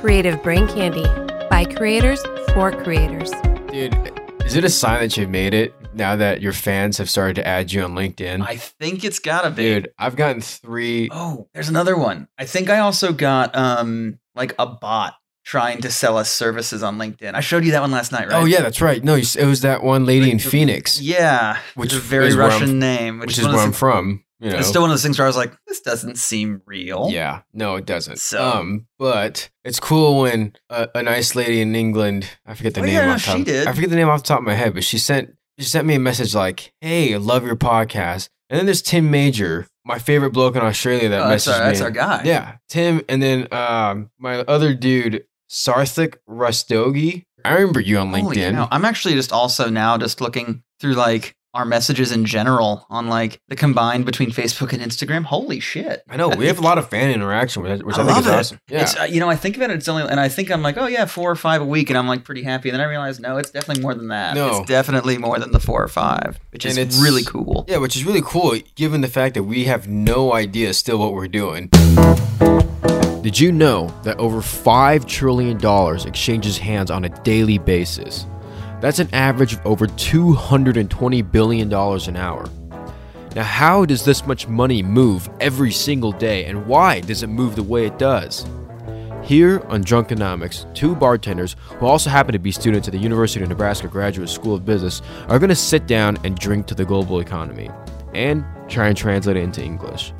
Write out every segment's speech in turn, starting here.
Creative Brain Candy by creators for creators. Dude, is it a sign that you've made it now that your fans have started to add you on LinkedIn? I think it's gotta be. Dude, I've gotten three. Oh, there's another one. I think I also got um like a bot trying to sell us services on LinkedIn. I showed you that one last night, right? Oh yeah, that's right. No, it was that one lady in Phoenix, Yeah, Which which is a very is where I'm- Russian name, which, which is, is where I'm those from. You know, It's still one of those things where I was like, this doesn't seem real. yeah, no, it doesn't. So- um, but it's cool when a, a nice lady in England, I forget the Oh, name. yeah, off the top, she did. I forget the name off the top of my head, but she sent she sent me a message like, "Hey, I love your podcast." And then there's Tim Major, my favorite bloke in Australia that Oh, that's, messaged our, that's our guy. Yeah, Tim, and then um, my other dude, Sarthik Rastogi. I remember you on Holy LinkedIn. cow. I'm actually just also now just looking through like our messages in general on like the combined between Facebook and Instagram. Holy shit. I know we have a lot of fan interaction, which, which I, I, think is it. awesome. Yeah, It's, uh, you know, I think about it, it's only, and I think I'm like, oh yeah, four or five a week, and I'm like pretty happy. And then I realize, no, it's definitely more than that. No. It's definitely more than the four or five, which And is it's- really cool. yeah, which is really cool, given the fact that we have no idea still what we're doing. Did you know that over $5 trillion exchanges hands on a daily basis? That's an average of over $220 billion an hour. Now, how does this much money move every single day, and why does it move the way it does? Here on Drunkenomics, two bartenders who also happen to be students at the University of Nebraska Graduate School of Business are going to sit down and drink to the global economy and try and translate it into English.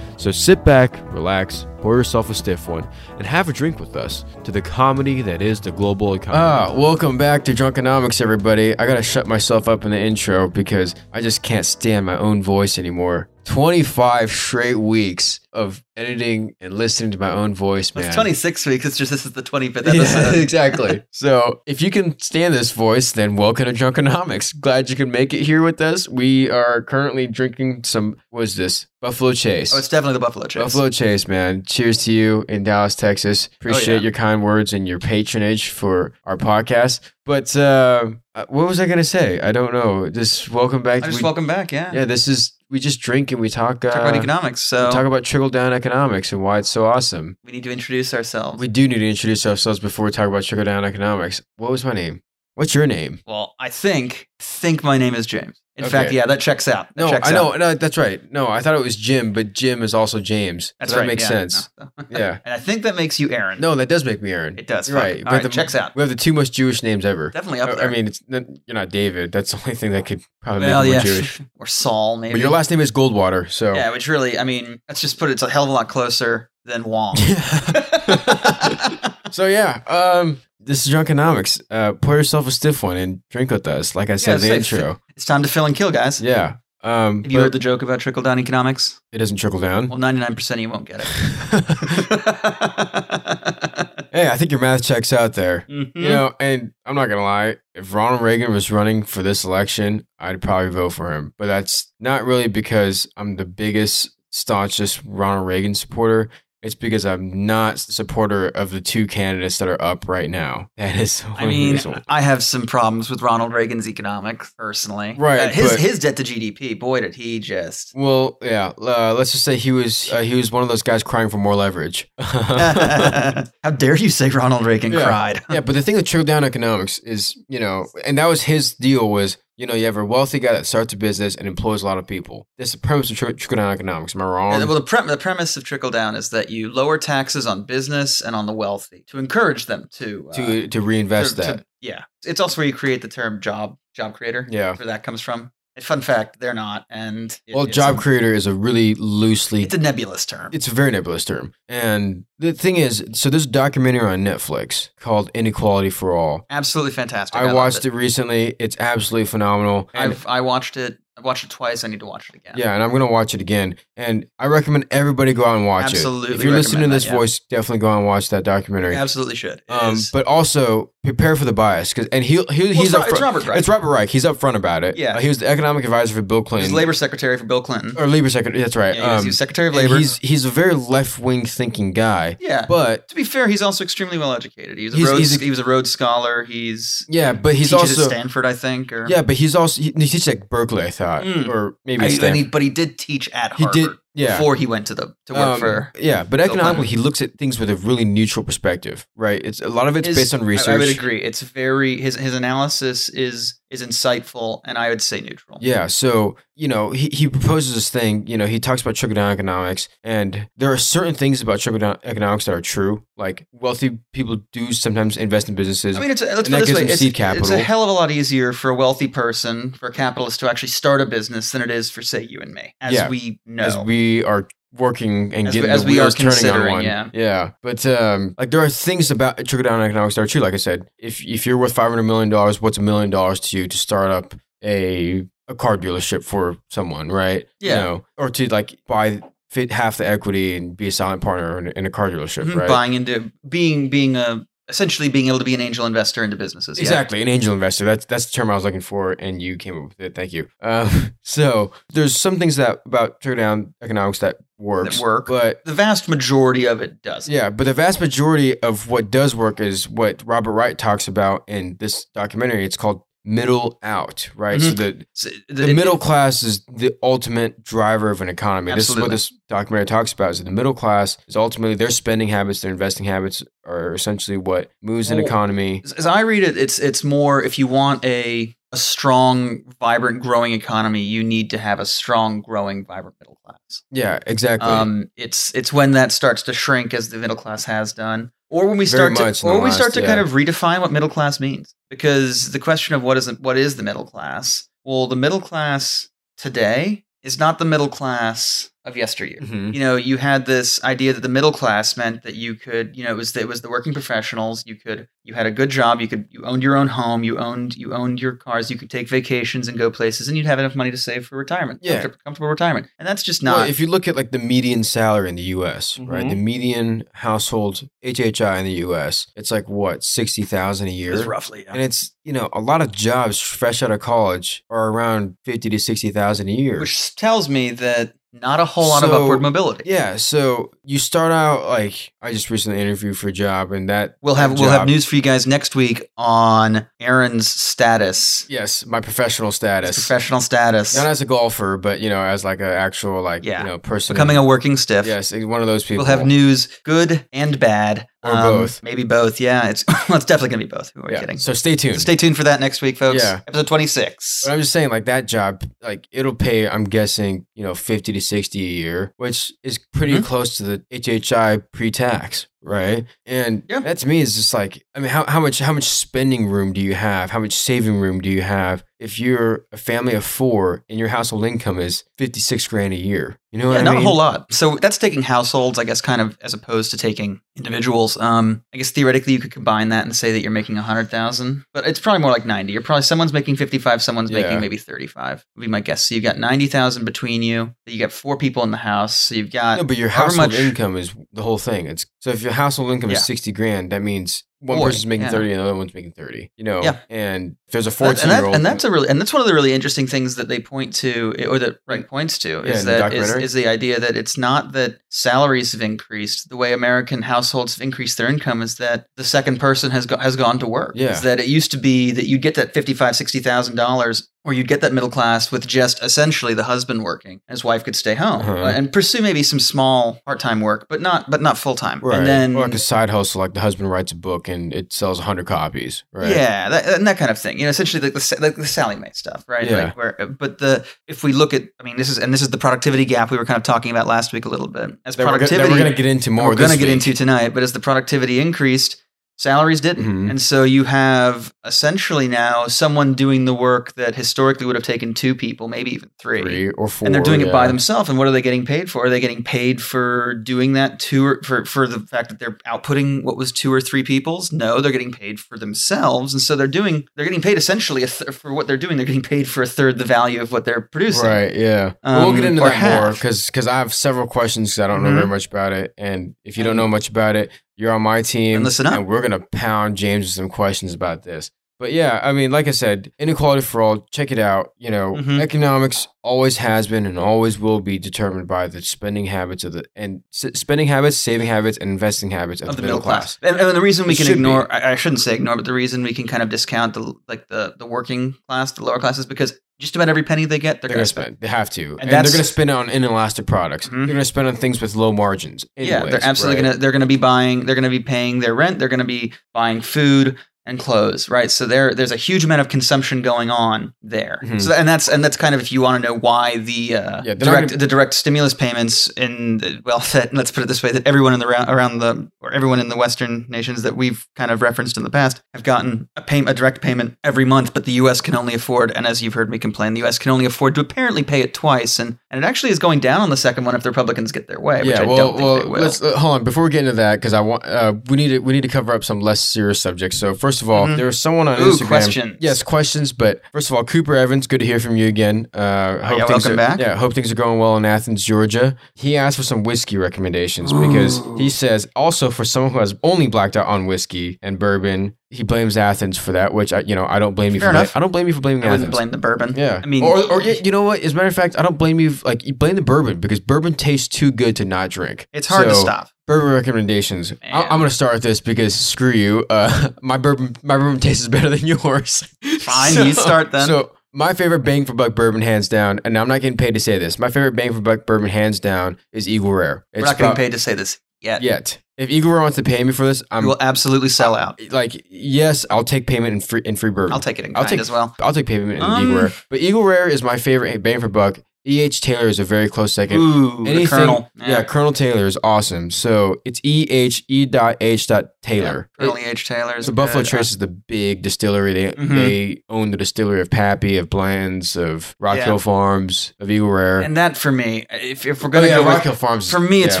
So sit back, relax, pour yourself a stiff one, and have a drink with us to the comedy that is the global economy. Ah, welcome back to Drunkenomics, everybody. I gotta shut myself up in the intro because I just can't stand my own voice anymore. 25 straight weeks of editing and listening to my own voice, man. It's 26 weeks. It's just this is the 25th Yeah, episode. exactly. So if you can stand this voice, then welcome to Drunkenomics. Glad you can make it here with us. We are currently drinking some. What is this? Buffalo Trace. Oh, it's definitely the Buffalo Trace. Buffalo Trace, man. Cheers to you in Dallas, Texas. Appreciate Oh, yeah. your kind words and your patronage for our podcast. But uh, uh, what was I going to say? I don't know. Just welcome back. I just we- welcome back. Yeah. Yeah, this is we just drink and we talk. Uh, Talk about economics. So talk about trickle down economics and why it's so awesome. we need to introduce ourselves. We do need to introduce ourselves before we talk about trickle down economics. What was my name? What's your name? well, I think think my name is James. In Okay. fact, yeah, that checks out. That No, checks I know. out. No, that's right. No, I thought it was Jim, but Jim is also James. That's So that right. makes yeah, sense. no. Yeah. and I think that makes you Aaron. No, that does make me Aaron. it does. Right. All We have right, the- checks out. We have the two most Jewish names ever. Definitely up there. I mean, it's you're not David. That's the only thing that could probably well, make yeah, more Jewish. or Saul maybe. But your last name is Goldwater, so yeah, which really, I mean, let's just put it, it's a hell of a lot closer than Wong. Yeah. so yeah. Um, this is Drunkenomics. Uh, pour yourself a stiff one and drink with us. Like I said Yeah, in the intro. it's time to fill and kill, guys. Yeah. Um, Have you heard the joke about trickle down economics? it doesn't trickle down. Well, 99% of you won't get it. hey, I think your math checks out there. Mhm. You know, and I'm not gonna lie, if Ronald Reagan was running for this election, I'd probably vote for him. But that's not really because I'm the biggest, staunchest Ronald Reagan supporter. It's because I'm not a supporter of the two candidates that are up right now. That is I mean, reason. I have some problems with Ronald Reagan's economics personally. Right, Uh, his but- his debt to GDP, boy, did he just. Well, yeah. Uh, let's just say he was uh, he was one of those guys crying for more leverage. How dare you say Ronald Reagan Yeah. cried? yeah, but the thing that trickle down economics is, you know, and that was his deal was, you know, you have a wealthy guy that starts a business and employs a lot of people. That's the premise of tri- trickle down economics. Am I wrong? Well, the, pre- the premise of trickle down is that you lower taxes on business and on the wealthy to encourage them to uh, to to reinvest to- to- that. yeah, it's also where you create the term job job creator. Yeah. where that comes from. Fun fact, they're not. And it- Well, job creator is a really loosely It's a nebulous term. it's a very nebulous term. And the thing is, so there's a documentary on Netflix called Inequality for All. Absolutely fantastic. I, loved watched it. recently. It's absolutely phenomenal. I've I watched it. I've watched it twice. I need to watch it again. Yeah, and I'm gonna watch it again. And I recommend everybody go out and watch Absolutely it. If you're listening to this that, yeah. voice, definitely go out and watch that documentary. absolutely should. Um, but also prepare for the bias because and he, he Well, he's Ro- up it's. Robert Reich. It's Robert Reich. He's upfront about it. Yeah. Uh, he was the economic advisor for Bill Clinton. He's labor secretary for Bill Clinton. or labor secretary. That's right. Yeah, he, was, Um, he was secretary of labor. He's he's a very left wing thinking guy. yeah, But to be fair, he's also extremely well educated. He was a He's- Rhodes, he's a- he was a Rhodes scholar. He's yeah, but he's teaches also at Stanford, I think. Or yeah, but he's also he, he teaches at Berkeley, I thought, Mm. or maybe I- he, but he did teach at He Harvard. did. Yeah. before he went to the to work Um, for. yeah, but economically, he looks at things with a really neutral perspective, right? It's a lot of it's His- based on I- research. I, would agree. It's very his his analysis is is insightful, and I would say neutral. Yeah, so you know he, he proposes this thing. You know he talks about trickle down economics, and there are certain things about trickle down economics that are true. Like wealthy people do sometimes invest in businesses. I mean, it's let's And put this way: it's, it's a hell of a lot easier for a wealthy person, for a capitalist, to actually start a business than it is for, say, you and me, as Yeah, we know. as we are working and As we- getting as the we are turning on one. yeah. yeah. But um, like there are things about trickle down economics that are true. Like I said, if if you're worth five hundred million dollars, what's a million dollars to you to start up a a car dealership for someone, right? Yeah. You know, or to like buy fit half the equity and be a silent partner in, in a car dealership, Mhm, right? buying into being being a essentially being able to be an angel investor into businesses. yeah. Exactly, an angel investor. That's that's the term I was looking for, and you came up with it. Thank you. Um, so there's some things that about trickle down economics that works, That work. but The vast majority of it doesn't. Yeah, but the vast majority of what does work is what Robert Reich talks about in this documentary. It's called middle out, right? So mm-hmm. the So the it- middle class is the ultimate driver of an economy. This is what this documentary talks about. Is that the middle class is ultimately their spending habits, their investing habits are essentially what moves an economy. As- As I read it, it's it's more if you want a a strong, vibrant, growing economy, you need to have a strong, growing, vibrant middle class. Yeah, exactly. Um, it's it's when that starts to shrink, as the middle class has done, or when we start much to, or the when we start last- to kind of redefine what middle class means. Because the question of what is what is the middle class? Well, the middle class today is not the middle class of yesteryear. Mhm. You know, you had this idea that the middle class meant that you could, you know, it was the, it was the working professionals. You could, you had a good job. You could, you owned your own home. You owned, you owned your cars. You could take vacations and go places, and you'd have enough money to save for retirement. Yeah. comfort- comfortable retirement. And that's just not. Well, if you look at like the median salary in the U.S., right? Mhm. The median household HHI in the U.S. It's like what sixty thousand a year. is roughly. yeah. And it's you know a lot of jobs fresh out of college are around fifty to sixty thousand a year. which tells me that not a whole lot of upward mobility. yeah, so you start out like I just recently interviewed for a job, and that We'll have that we'll have news for you guys next week on Aaron's status, Yes, my professional his status, professional status, not as a golfer, but you know as like an actual like Yeah. you know person becoming a working stiff. yes one of those people. We'll have news, good and bad, Um, both. Maybe both. Yeah, it's well, it's definitely gonna be both. Who are we Yeah, kidding? so stay tuned. So stay tuned for that next week, folks. Yeah. episode twenty six. But I'm just saying, like that job, like it'll pay. I'm guessing, you know, fifty to sixty a year, which is pretty Mhm. close to the HHI pre-tax, right? And Yeah. that to me is just like, I mean, how, how much how much spending room do you have? How much saving room do you have if you're a family of four and your household income is fifty six grand a year? You know what Yeah, I not mean? a whole lot. So that's taking households, I guess, kind of as opposed to taking individuals. Um, I guess theoretically you could combine that and say that you're making a hundred thousand, but it's probably more like ninety. You're probably someone's making fifty five, someone's Yeah. making maybe thirty five. Would be my guess. So you've got ninety thousand between you. You got four people in the house. So you've got No, but your household much- income is the whole thing. It's so if your household income Yeah. is sixty grand, that means one Boy, person's making yeah. thirty and the other one's making thirty. You know, Yeah. and there's a That- fourteen and, year that, old, and that's a really and that's one of the really interesting things that they point to or that Reich points to Yeah, is the that is, is the idea that it's not that salaries have increased the way American households have increased their income is that the second person has go, has gone to work Yeah. is that it used to be that you'd get that 55 60000 dollars or you'd get that middle class with just essentially the husband working and his wife could stay home Uh-huh. and pursue maybe some small part-time work but not but not full-time Right. and then or like a side hustle, like the husband writes a book and it sells 100 copies, right? Yeah, that, and that kind of thing. You know, essentially like the like the Sallie Mae stuff, right? Yeah. Like where, but the if we look at, I mean, this is and this is the productivity gap we were kind of talking about last week a little bit. As That productivity, we're gonna get into more. we're going to get into tonight, but as the productivity increased, salaries didn't, Mhm. and so you have essentially now someone doing the work that historically would have taken two people, maybe even three. three or four, and they're doing it by themselves. And what are they getting paid for? Are they getting paid for doing that two or for, for the fact that they're outputting what was two or three people's? No, they're getting paid for themselves. And so they're doing, they're getting paid essentially a th- for what they're doing. They're getting paid for a third the value of what they're producing. Right, yeah. Um, we'll get into or that more because, because I have several questions because I don't know Mhm. very much about it. And if you don't know much about it, you're on my team. Then listen up. And we're going to pound James with some questions about this. But yeah, I mean, like I said, inequality for all. Check it out. You know, Mhm. economics always has been and always will be determined by the spending habits of the and s- spending habits, saving habits, and investing habits of, of the middle class. And, and the reason we It can should be. ignore, I, I shouldn't say ignore, but the reason we can kind of discount the like the the working class, the lower classes, because just about every penny they get, they're, They're going gonna spend. spend. They have to, and, they're gonna spend it on inelastic products. Mhm. They're gonna spend on things with low margins. yeah, they're absolutely right? gonna they're gonna be buying they're gonna be paying their rent, they're gonna be buying food and clothes, right? So there there's a huge amount of consumption going on there. Mhm. So and that's and that's kind of if you want to know why the uh, Yeah, direct gonna- the direct stimulus payments in the- well that let's put it this way that everyone in the round, around the or everyone in the Western nations that we've kind of referenced in the past have gotten a pay, a direct payment every month, but the U.S. can only afford and as you've heard me complain, the U.S. can only afford to apparently pay it twice, and and it actually is going down on the second one if the Republicans get their way, which yeah, I well, don't think well, they will. let's uh, hold on before we get into that because I want uh, we need to we need to cover up some less serious subjects. So first of all, Mhm. there was someone on Ooh, Instagram. questions. Yes, questions. But first of all, Cooper Evans, good to hear from you again. Uh, hope yeah, welcome are, back. Yeah, hope things are going well in Athens, Georgia. He asked for some whiskey recommendations because he says also for someone who has only blacked out on whiskey and bourbon, he blames Athens for that. Which I, you know, I don't blame you Fair for. bla- enough. I don't blame you for blaming I Athens. I wouldn't blame the bourbon. Yeah, I mean, or, or you know what? As a matter of fact, I don't blame you. Like you blame the bourbon because bourbon tastes too good to not drink. it's hard to stop. Bourbon recommendations. I- Man. I'm gonna start with this because screw you. Uh, my bourbon, my bourbon tastes better than yours. Fine, you start then. So my favorite bang for buck bourbon, hands down, and I'm not getting paid to say this. My favorite bang for buck bourbon, hands down, is Eagle Rare. We're not getting about- paid to say this yet. yet. If Eagle Rare wants to pay me for this, I'm will absolutely sell out. like, yes, I'll take payment in free in free bourbon. I'll take it in I'll kind take- as well. I'll take payment in Um, Eagle Rare. But Eagle Rare is my favorite bang for buck. E.H. Taylor is a very close second. Ooh, the Anything, Colonel. yeah. Colonel Taylor is awesome. So it's E H E dot H dot Taylor. Yeah, Colonel H. Taylor is So Buffalo good. Trace is the big distillery. They Mhm. they own the distillery of Pappy, of Blanton's, of Rock Yeah. Hill Farms, of Eagle Rare. And that for me, if, if we're oh, gonna yeah, go Rock with, Hill Farms. for me, it's.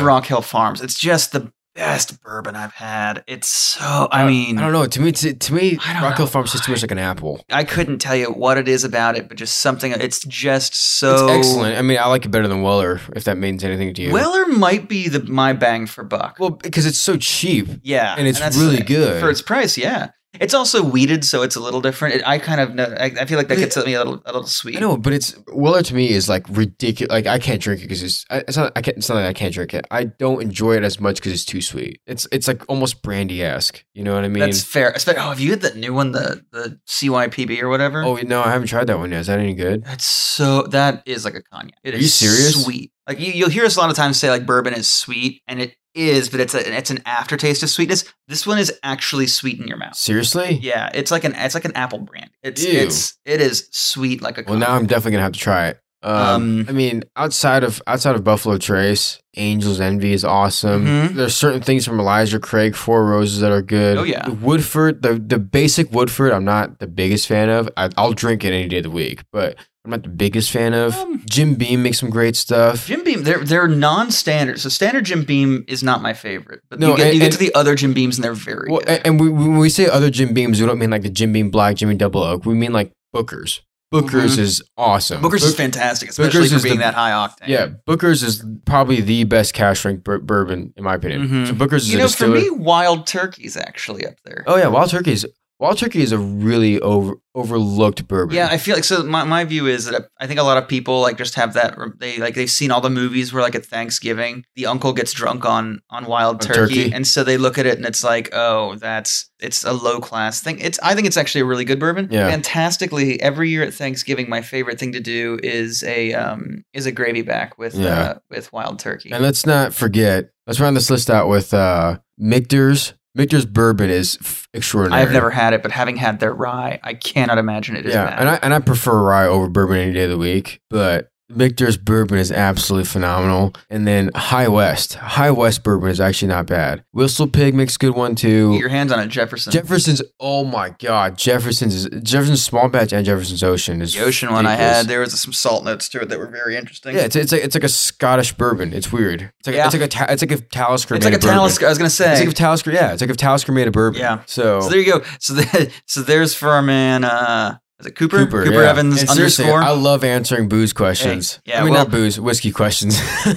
Rock Hill Farms. It's just the best bourbon I've had. It's so. I uh, mean, I don't know. To me, to, to me, I don't Rock Hill Farms tastes too much like an apple. I couldn't tell you what it is about it, but just something. It's just so it's excellent. I mean, I like it better than Weller, if that means anything to you. Weller might be the my bang for buck. well, because it's so cheap. Yeah, And it's that's- really good. for its price. Yeah, it's also wheated, so it's a little different. It, I kind of know. I, I feel like that gets me a little a little sweet. I know, but it's Weller to me is like ridiculous. Like I can't drink it because it's I- it's not I can't it's not that I can't drink it. I don't enjoy it as much because it's too sweet. It's it's like almost brandy esque. You know what I mean? That's fair. Espe- Oh, have you had the new one, the the CYPB or whatever? oh no, I haven't tried that one yet. Is that any good? That's so. That is like a cognac. It Are is you serious? Sweet. Like you, you'll hear us a lot of times say like bourbon is sweet, and it is, but it's a it's an aftertaste of sweetness. This one is actually sweet in your mouth. Seriously? Yeah, it's like an it's like an apple brand. It's Ew. it's it is sweet like a. Well, now. I'm definitely gonna have to try it. Um, Um, I mean, outside of outside of Buffalo Trace, Angel's Envy is awesome. Mhm. There's certain things from Elijah Craig, Four Roses that are good. Oh, yeah. Woodford, the the basic Woodford, I'm not the biggest fan of. I, I'll drink it any day of the week, but I'm not the biggest fan of. Um, Jim Beam makes some great stuff. Jim Beam, they're they're non-standard. So standard Jim Beam is not my favorite, but No, you get and- you get to the other Jim Beams and they're very Well, good. and, and we, when we say other Jim Beams, we don't mean like the Jim Beam Black, Jimmy Double Oak. We mean like Booker's. Booker's Mhm. is awesome. Booker's is fantastic, especially Booker's for being the- that high octane. Yeah, Booker's is probably the best cask strength bur- bourbon in my opinion. Mhm. So Booker's is You a know, for me, Wild Turkey's actually up there. oh yeah, Wild Turkey is Wild Turkey is a really over overlooked bourbon. Yeah, I feel like so. My, my view is that I think a lot of people like just have that they like they've seen all the movies where like at Thanksgiving the uncle gets drunk on on wild On turkey, turkey. and so they look at it and it's like oh that's it's a low class thing. It's I think it's actually a really good bourbon. Yeah. fantastically every year at Thanksgiving my favorite thing to do is a um is a gravy back with Yeah. uh, with wild turkey. and let's not forget. Let's round this list out with uh Michter's. Michter's bourbon is f- extraordinary. I've never had it, but having had their rye, I cannot imagine it is yeah, bad. and I and I prefer rye over bourbon any day of the week, but Michter's bourbon is absolutely phenomenal. And then High West, High West bourbon is actually not bad. Whistle Pig makes a good one too. Get your hands on it, Jefferson. Jefferson's, oh my god, Jefferson's is Jefferson's Small Batch and Jefferson's Ocean is the ocean one I had, there was some salt notes to it that were very interesting. Yeah, it's it's like, it's like a Scottish bourbon. It's weird. It's like Yeah. it's like a ta- it's like if Talisker it's made like a bourbon. Talisker. I was gonna say. It's like if Talisker, yeah, it's like if Talisker made a bourbon. Yeah. So, So there you go. So the, so there's for our man uh Is it Cooper? Cooper, yeah. Evans And underscore. I love answering booze questions. Hey, yeah, I mean, well- not booze, whiskey questions.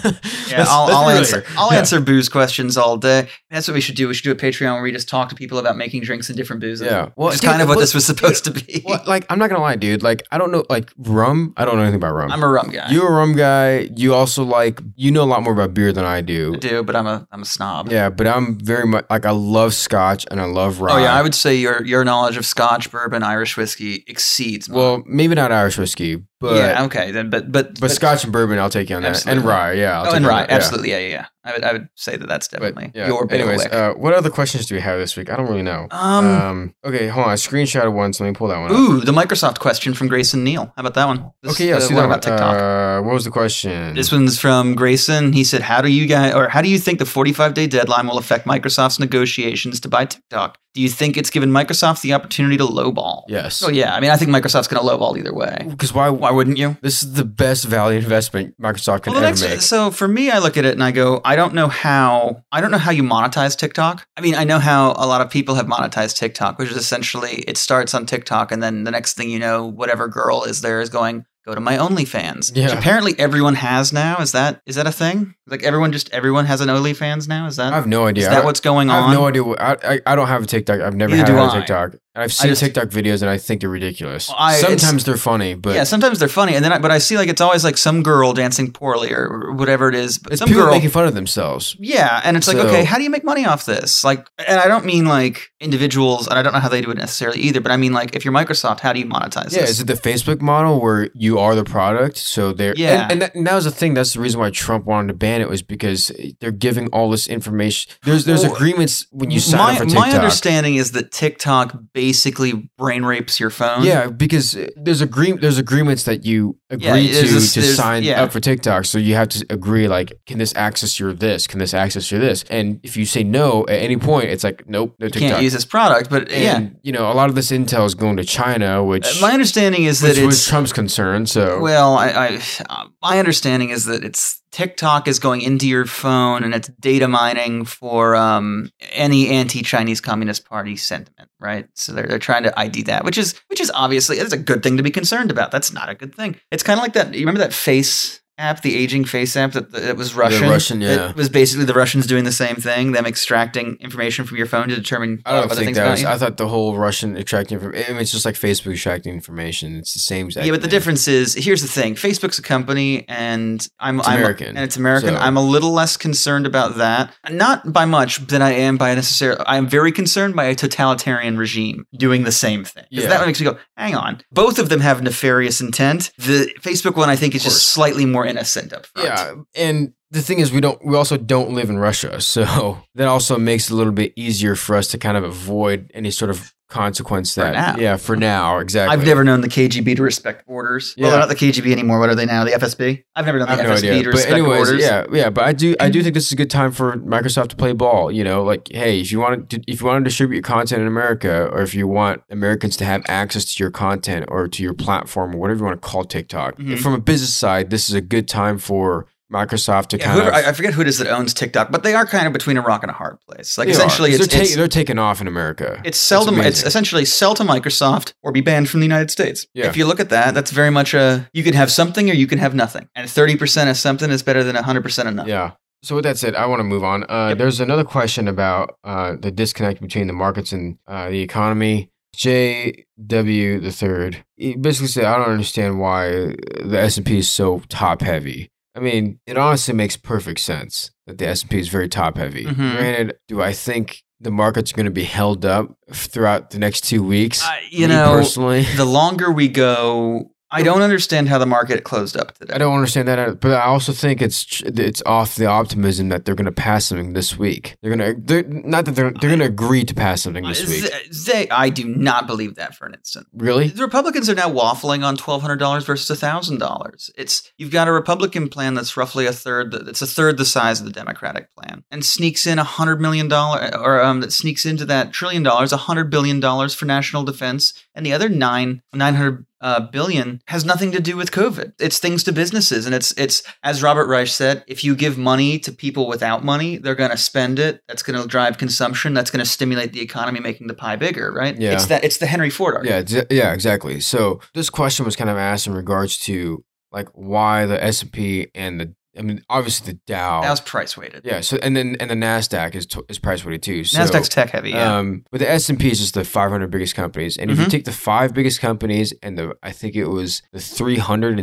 Yeah, I'll, I'll answer. I'll Yeah. answer booze questions all day. That's what we should do. We should do a Patreon where we just talk to people about making drinks and different boozes. Yeah. well, it's dude, kind of what this was supposed to be. Well, like, I'm not gonna lie, dude. Like, I don't know, like rum. I don't know anything about rum. I'm a rum guy. You're a rum guy. You also like, you know a lot more about beer than I do. I do, but I'm a I'm a snob. Yeah, but I'm very much like I love Scotch and I love rye. Oh yeah, I would say your your knowledge of Scotch, bourbon, Irish whiskey exceeds. mine. Well, maybe not Irish whiskey, but yeah, okay, then, but but but, Scotch and bourbon, I'll take you on that, and rye. Yeah, I'll Oh, take and rye, that, absolutely, yeah, yeah, yeah. I would I would say that that's But, definitely yeah. your Anyways, uh, what other questions do we have this week? I don't really know. Um, okay, hold on. I screenshotted one, so let me pull that one. up. ooh, the Microsoft question from Grayson Neal. How about that one? This, Okay, yeah, uh, see that about. TikTok. Uh, what was the question? This one's from Grayson. He said, "How do you guys, or how do you think the 45 day deadline will affect Microsoft's negotiations to buy TikTok? Do you think it's given Microsoft the opportunity to lowball?" yes. Oh yeah, I mean, I think Microsoft's going to lowball either way. Because why? Why wouldn't you? This is the best value investment Microsoft can Well, ever make. so for me, I look at it and I go, I don't know how, I don't know how you monetize TikTok. I mean, I know how a lot of people have monetized TikTok, which is essentially it starts on TikTok, and then the next thing you know, whatever girl is there is going, go to my OnlyFans. Yeah. Which apparently everyone has now. Is that is that a thing? Like everyone just everyone has an OnlyFans now. Is that I have no idea. is that what's going on? I have no idea. What, I, I I don't have a TikTok. I've never Neither had a I. TikTok. I've seen just- TikTok videos and I think they're ridiculous. I- Sometimes they're funny, but yeah, sometimes they're funny, and then I, but I see like it's always like some girl dancing poorly or whatever it is. But it's some people girl making fun of themselves. Yeah, and it's like, okay, how do you make money off this? Like, and I don't mean like individuals, and I don't know how they do it necessarily either. But I mean like, if you're Microsoft, how do you monetize Yeah, this? is it the Facebook model where you are the product? So they're Yeah. and, and, that, and that was the thing. That's the reason why Trump wanted to ban it was because they're giving all this information. There's there's Well, agreements when you sign my, up for TikTok. my understanding is that TikTok basically brain rapes your phone. Yeah, because there's agree there's agreements that you agree Yeah, to this- to sign yeah. up for TikTok. So you have to agree like, can this access your this? Can this access your this? And if you say no at any point, it's like nope, no you TikTok. can't use this product. But and, yeah, you know, a lot of this intel is going to China, which Uh, my understanding is that which was it's Trump's concern. So Well, I, I uh, my understanding is that it's TikTok is going into your phone and it's data mining for um, any anti-Chinese Communist Party sentiment, right? So they're, they're trying to ID that, which is which is obviously it's a good thing to be concerned about. That's not a good thing. It's kind of like that. You remember that face app, the aging face app that, that was Russian? Russian, yeah. It was basically the Russians doing the same thing, them extracting information from your phone to determine I don't other think things that about was. you. I thought the whole Russian extracting information. I mean, it's just like Facebook extracting information. It's the same exact. Yeah, but the thing. difference is here's the thing: Facebook's a company, and I'm, It's I'm American, and it's American. so- I'm a little less concerned about that, not by much than I am by necessarily. I am very concerned by a totalitarian regime doing the same thing. Yeah. that makes me go, hang on. Both of them have nefarious intent. The Facebook one, I think, is just slightly more innocent up front. Yeah, and the thing is, we don't. We also don't live in Russia, so that also makes it a little bit easier for us to kind of avoid any sort of consequence. For That now. yeah, for now, exactly. I've never known the KGB to respect borders. Well, they're not the KGB anymore. What are they now? The FSB? I've never known the no FSB idea. to But respect anyways, borders. yeah, yeah. But I do, I do think this is a good time for Microsoft to play ball. You know, like, hey, if you want to, if you want to distribute your content in America, or if you want Americans to have access to your content or to your platform or whatever you want to call TikTok, Mhm. from a business side, this is a good time for Microsoft to Yeah, kind whoever, of. I, forget who it is that owns TikTok, but they are kind of between a rock and a hard place. Like are, it's, they're, it's, they're taking off in America. it's seldom. It's, amazing. essentially sell to Microsoft or be banned from the United States. Yeah. If you look at that, that's very much a you can have something or you can have nothing, and thirty percent of something is better than hundred percent of nothing. Yeah. So with that said, I want to move on. Uh, Yep. There's another question about uh, the disconnect between the markets and uh, the economy. J.W. the third, basically said, "I don't understand why the S and P is so top heavy." I mean, it honestly makes perfect sense that the S and P is very top heavy. Mhm. Granted, do I think the market's going to be held up throughout the next two weeks? Uh, you know, personally, the longer we go, I don't understand how the market closed up today. I don't understand that, but I also think it's it's off the optimism that they're going to pass something this week. They're going to they're not that they're they're going to agree to pass something this week. They, I do not believe that for an instant. Really? The Republicans are now waffling on twelve hundred dollars versus thousand dollars. It's you've got a Republican plan that's roughly a third. It's a third the size of the Democratic plan, and sneaks in a hundred million dollar, or um, that sneaks into that trillion dollars, a hundred billion dollars for national defense, and the other nine nine hundred uh, billion has nothing to do with COVID. It's things to businesses, and it's it's as Robert Reich said, if you give money to people without money, they're going to spend it. That's going to drive consumption. That's going to stimulate the economy, making the pie bigger. Right? Yeah. It's that. It's the Henry Ford argument. Yeah, yeah, exactly. So this question was kind of asked in regards to like why the S and P and the I mean obviously the Dow. That was price weighted. yeah. So and then and the Nasdaq is t- is price weighted too. So, Nasdaq's tech heavy. Yeah. Um, but the S and P is just the 500 biggest companies, and if you Mhm. take the five biggest companies and the I think it was the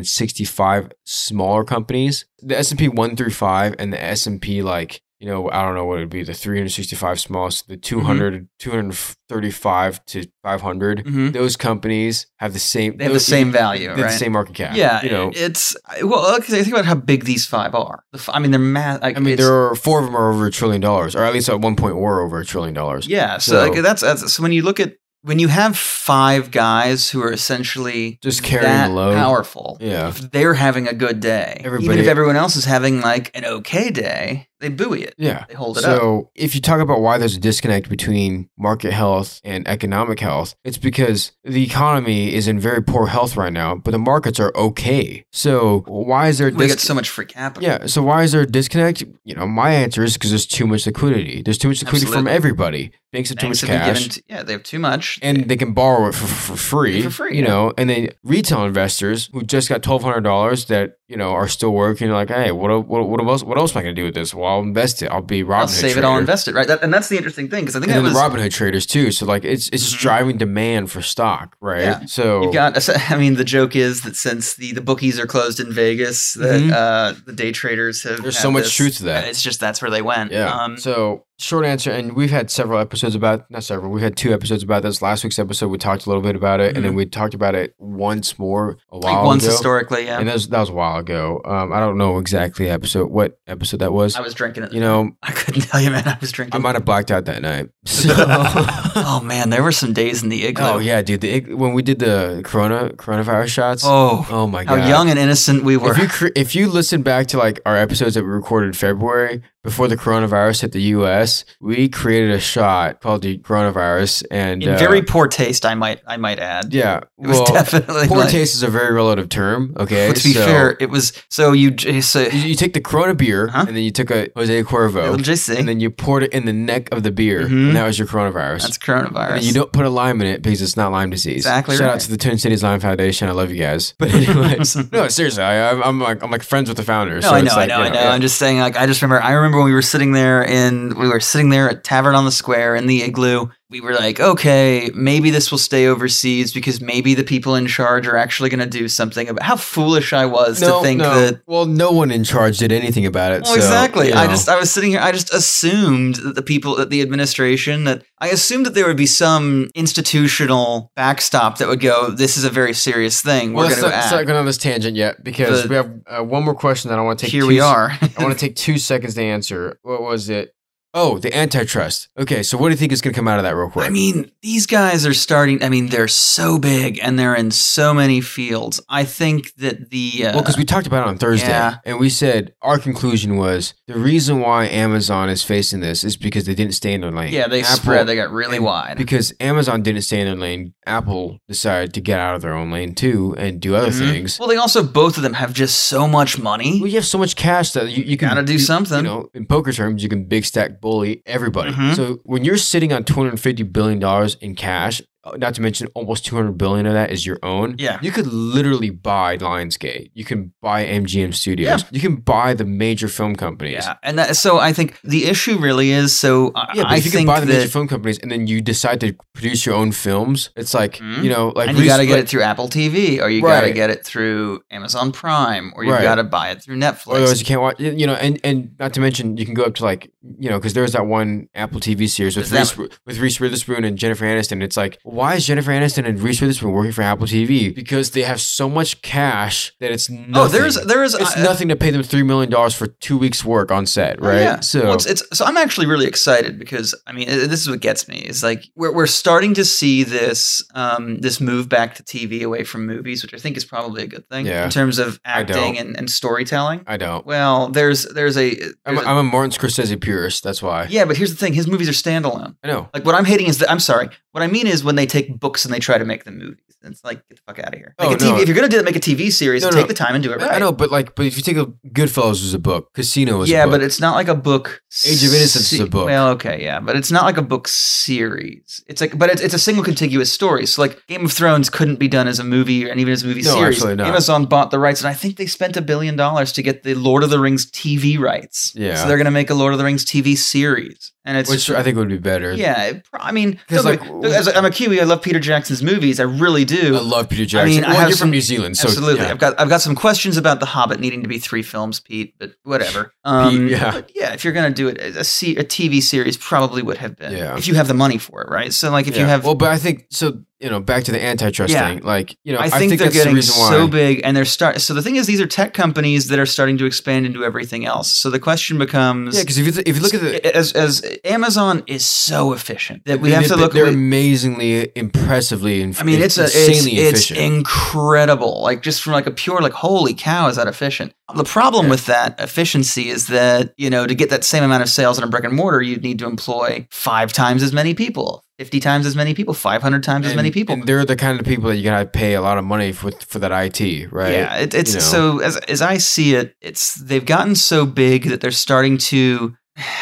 365 smaller companies, the S and P one through five, and the S and P like you know I don't know what it would be the 365 smallest, the 200 235 to 500. Mhm. Those companies have the same. They have the same value, right? the same market cap. yeah, you know. it's well. Okay, think about how big these five are. I mean, they're math. Like, I mean, there are four of them are over a trillion dollars, or at least at one point were over a trillion dollars. Yeah, so, So- like that's, that's so when you look at when you have five guys who are essentially Just carrying load. powerful, Yeah. if they're having a good day, Everybody, even if everyone else is having like an okay day, they buoy it. Yeah. They hold it up. So, if you talk about why there's a disconnect between market health and economic health, it's because the economy is in very poor health right now, but the markets are okay. So, why is there a We dis- get so much free capital. Yeah, so why is there a disconnect? You know, my answer is because there's too much liquidity. There's too much liquidity from Absolutely. everybody. Banks have too Banks much have cash. given t- yeah, they have too much. and they can borrow it for, for free, For free, you yeah. know. And then retail investors who just got twelve hundred dollars that you know are still working, like, hey, what what what else what else am I going to do with this? Well, I'll invest it. I'll be Robinhood I'll save trader. it all, invest it, right? That, and that's the interesting thing because I think and that was the Robinhood traders too. So like it's it's just Mhm. driving demand for stock, right? Yeah. So You've got. I mean, the joke is that since the, the bookies are closed in Vegas, that Mhm. uh, the day traders have. There's so much this- truth to that. It's just that's where they went. Yeah. Um, so short answer, and we've had several episodes about not several. We had two episodes about this. Last week's episode, we talked a little bit about it, and then we talked about it once more a Mm-hmm. like while once ago. historically, yeah. And that was, that was a while ago. Um, I don't know exactly episode what episode that was. I was drinking it. you know, I couldn't tell you, man. I was drinking. I might have blacked out that night. So, oh man, there were some days in the igloo. oh yeah, dude. The, when we did the corona coronavirus shots. Oh, oh my god. how young and innocent we were. If you if you listen back to like our episodes that we recorded in February before the coronavirus hit the U.S., we created a shot called the coronavirus, and in uh, very poor taste, I might, I might add. yeah, It was well, definitely poor like- taste is a very relative term. Okay, to be so fair, it was so you so you, take the Corona beer Huh? and then you took a Jose Cuervo. JC. and then you poured it in the neck of the beer, Mhm. and that was your coronavirus. that's coronavirus. then you don't put a lime in it because it's not Lyme disease. Exactly Shout right. out to the Twin Cities Lyme Foundation. I love you guys. But anyways, no, seriously, I, I'm, I'm like I'm like friends with the founders. No, so I know, it's I know, you I know. yeah. I'm just saying, like, I just remember, I remember when we were sitting there in, we were sitting there at Tavern on the Square in the igloo. We were like, okay, maybe this will stay overseas because maybe the people in charge are actually going to do something about how foolish I was no, to think no. that. well, no one in charge did anything about it. Well, so, exactly. you I just, I was sitting here. I just assumed that the people at the administration that I assumed that there would be some institutional backstop that would go. This is a very serious thing. We're well, going to not, let's act. not go on this tangent yet because The- we have uh, one more question that I want to take. Here two we are. I want to take two seconds to answer. What was it? Oh, the antitrust. Okay, so what do you think is going to come out of that, real quick? I mean, these guys are starting. I mean, they're so big and they're in so many fields. I think that the uh, Well, because we talked about it on Thursday, yeah. and we said our conclusion was the reason why Amazon is facing this is because they didn't stay in their lane. yeah they Apple- spread. They got really wide. because Amazon didn't stay in their lane. Apple decided to get out of their own lane too and do other Mhm. things. Well, they also both of them have just so much money. Well, you have so much cash that you, you can Gotta do you- something. You know, in poker terms, you can big stack bully everybody. Mhm. So when you're sitting on 250 billion dollars in cash, not to mention almost 200 billion of that is your own. Yeah. you could literally buy Lionsgate. You can buy MGM Studios. Yeah. You can buy the major film companies. Yeah, and that, so I think the issue really is so. I- Yeah, I if you think can buy the major film companies and then you decide to produce your own films, it's like Mhm. you know, like and you got to get it through Apple TV, or you got to get it through Amazon Prime, or you Right. got to buy it through Netflix. Otherwise, you can't watch. You know, and and not to mention, you can go up to like you know, because there's that one Apple TV series with that- Reese, with Reese Witherspoon and Jennifer Aniston. It's like, why is Jennifer Aniston and Reese Witherspoon working for Apple TV? Because they have so much cash that it's nothing. oh, there's there is it's uh, nothing to pay them three million dollars for two weeks work on set, Oh, right? yeah. So Well, it's, it's so I'm actually really excited because I mean this is what gets me is like we're we're starting to see this um this move back to TV away from movies, which I think is probably a good thing Yeah. in terms of acting and, and storytelling. I don't. Well, there's there's a, I'm, there's a- I'm a Martin Scorsese purist. That's why. yeah, but here's the thing: his movies are standalone. I know. Like what I'm hating is that I'm sorry. What I mean is when they take books and they try to make them movies. It's like get the fuck out of here. Make Oh, a TV, no. If you're gonna do it, make a TV series. No, no, take the time and do it right. I know, but like, but if you take a Goodfellas was a book, Casino was yeah, a book. but it's not like a book. Age of Innocence is a book. Well, okay, yeah, but it's not like a book series. It's like, but it's, it's a single contiguous story. So like Game of Thrones couldn't be done as a movie and even as a movie No, series. Amazon bought the rights, and I think they spent a billion dollars to get the Lord of the Rings TV rights. Yeah. so they're gonna make a Lord of the Rings TV series, and it's which I think would be better. yeah. I mean, 'Cause, don't get like, as a, I'm a Kiwi, I love Peter Jackson's movies. I really do. I love Peter Jackson. mean, I well, have you're some- from New Zealand, so Absolutely. yeah. I've got I've got some questions about The Hobbit needing to be three films, Pete, but whatever. Um, yeah. but yeah. If you're gonna do it, a, a TV series probably would have been. Yeah. If you have the money for it, right? So like, if you have, well, but I think so. You know, back to the antitrust Yeah. thing. Like, you know, I think, they're that's the getting reason why. so big, and they're start. So the thing is, these are tech companies that are starting to expand into everything else. So the question becomes, yeah, because if you th- if you look at the as as Amazon is so efficient that we have to look. They're amazingly, impressively. Inf- I mean, it's a it's, insanely it's incredible. Like just from like a pure like, holy cow, is that efficient? The problem with that efficiency is that you know to get that same amount of sales in a brick and mortar, you'd need to employ five times as many people, fifty times as many people, five hundred times as many people. And they're the kind of people that you gotta pay a lot of money for for that IT, right? Yeah, it, it's You know. so as as I see it, it's they've gotten so big that they're starting to.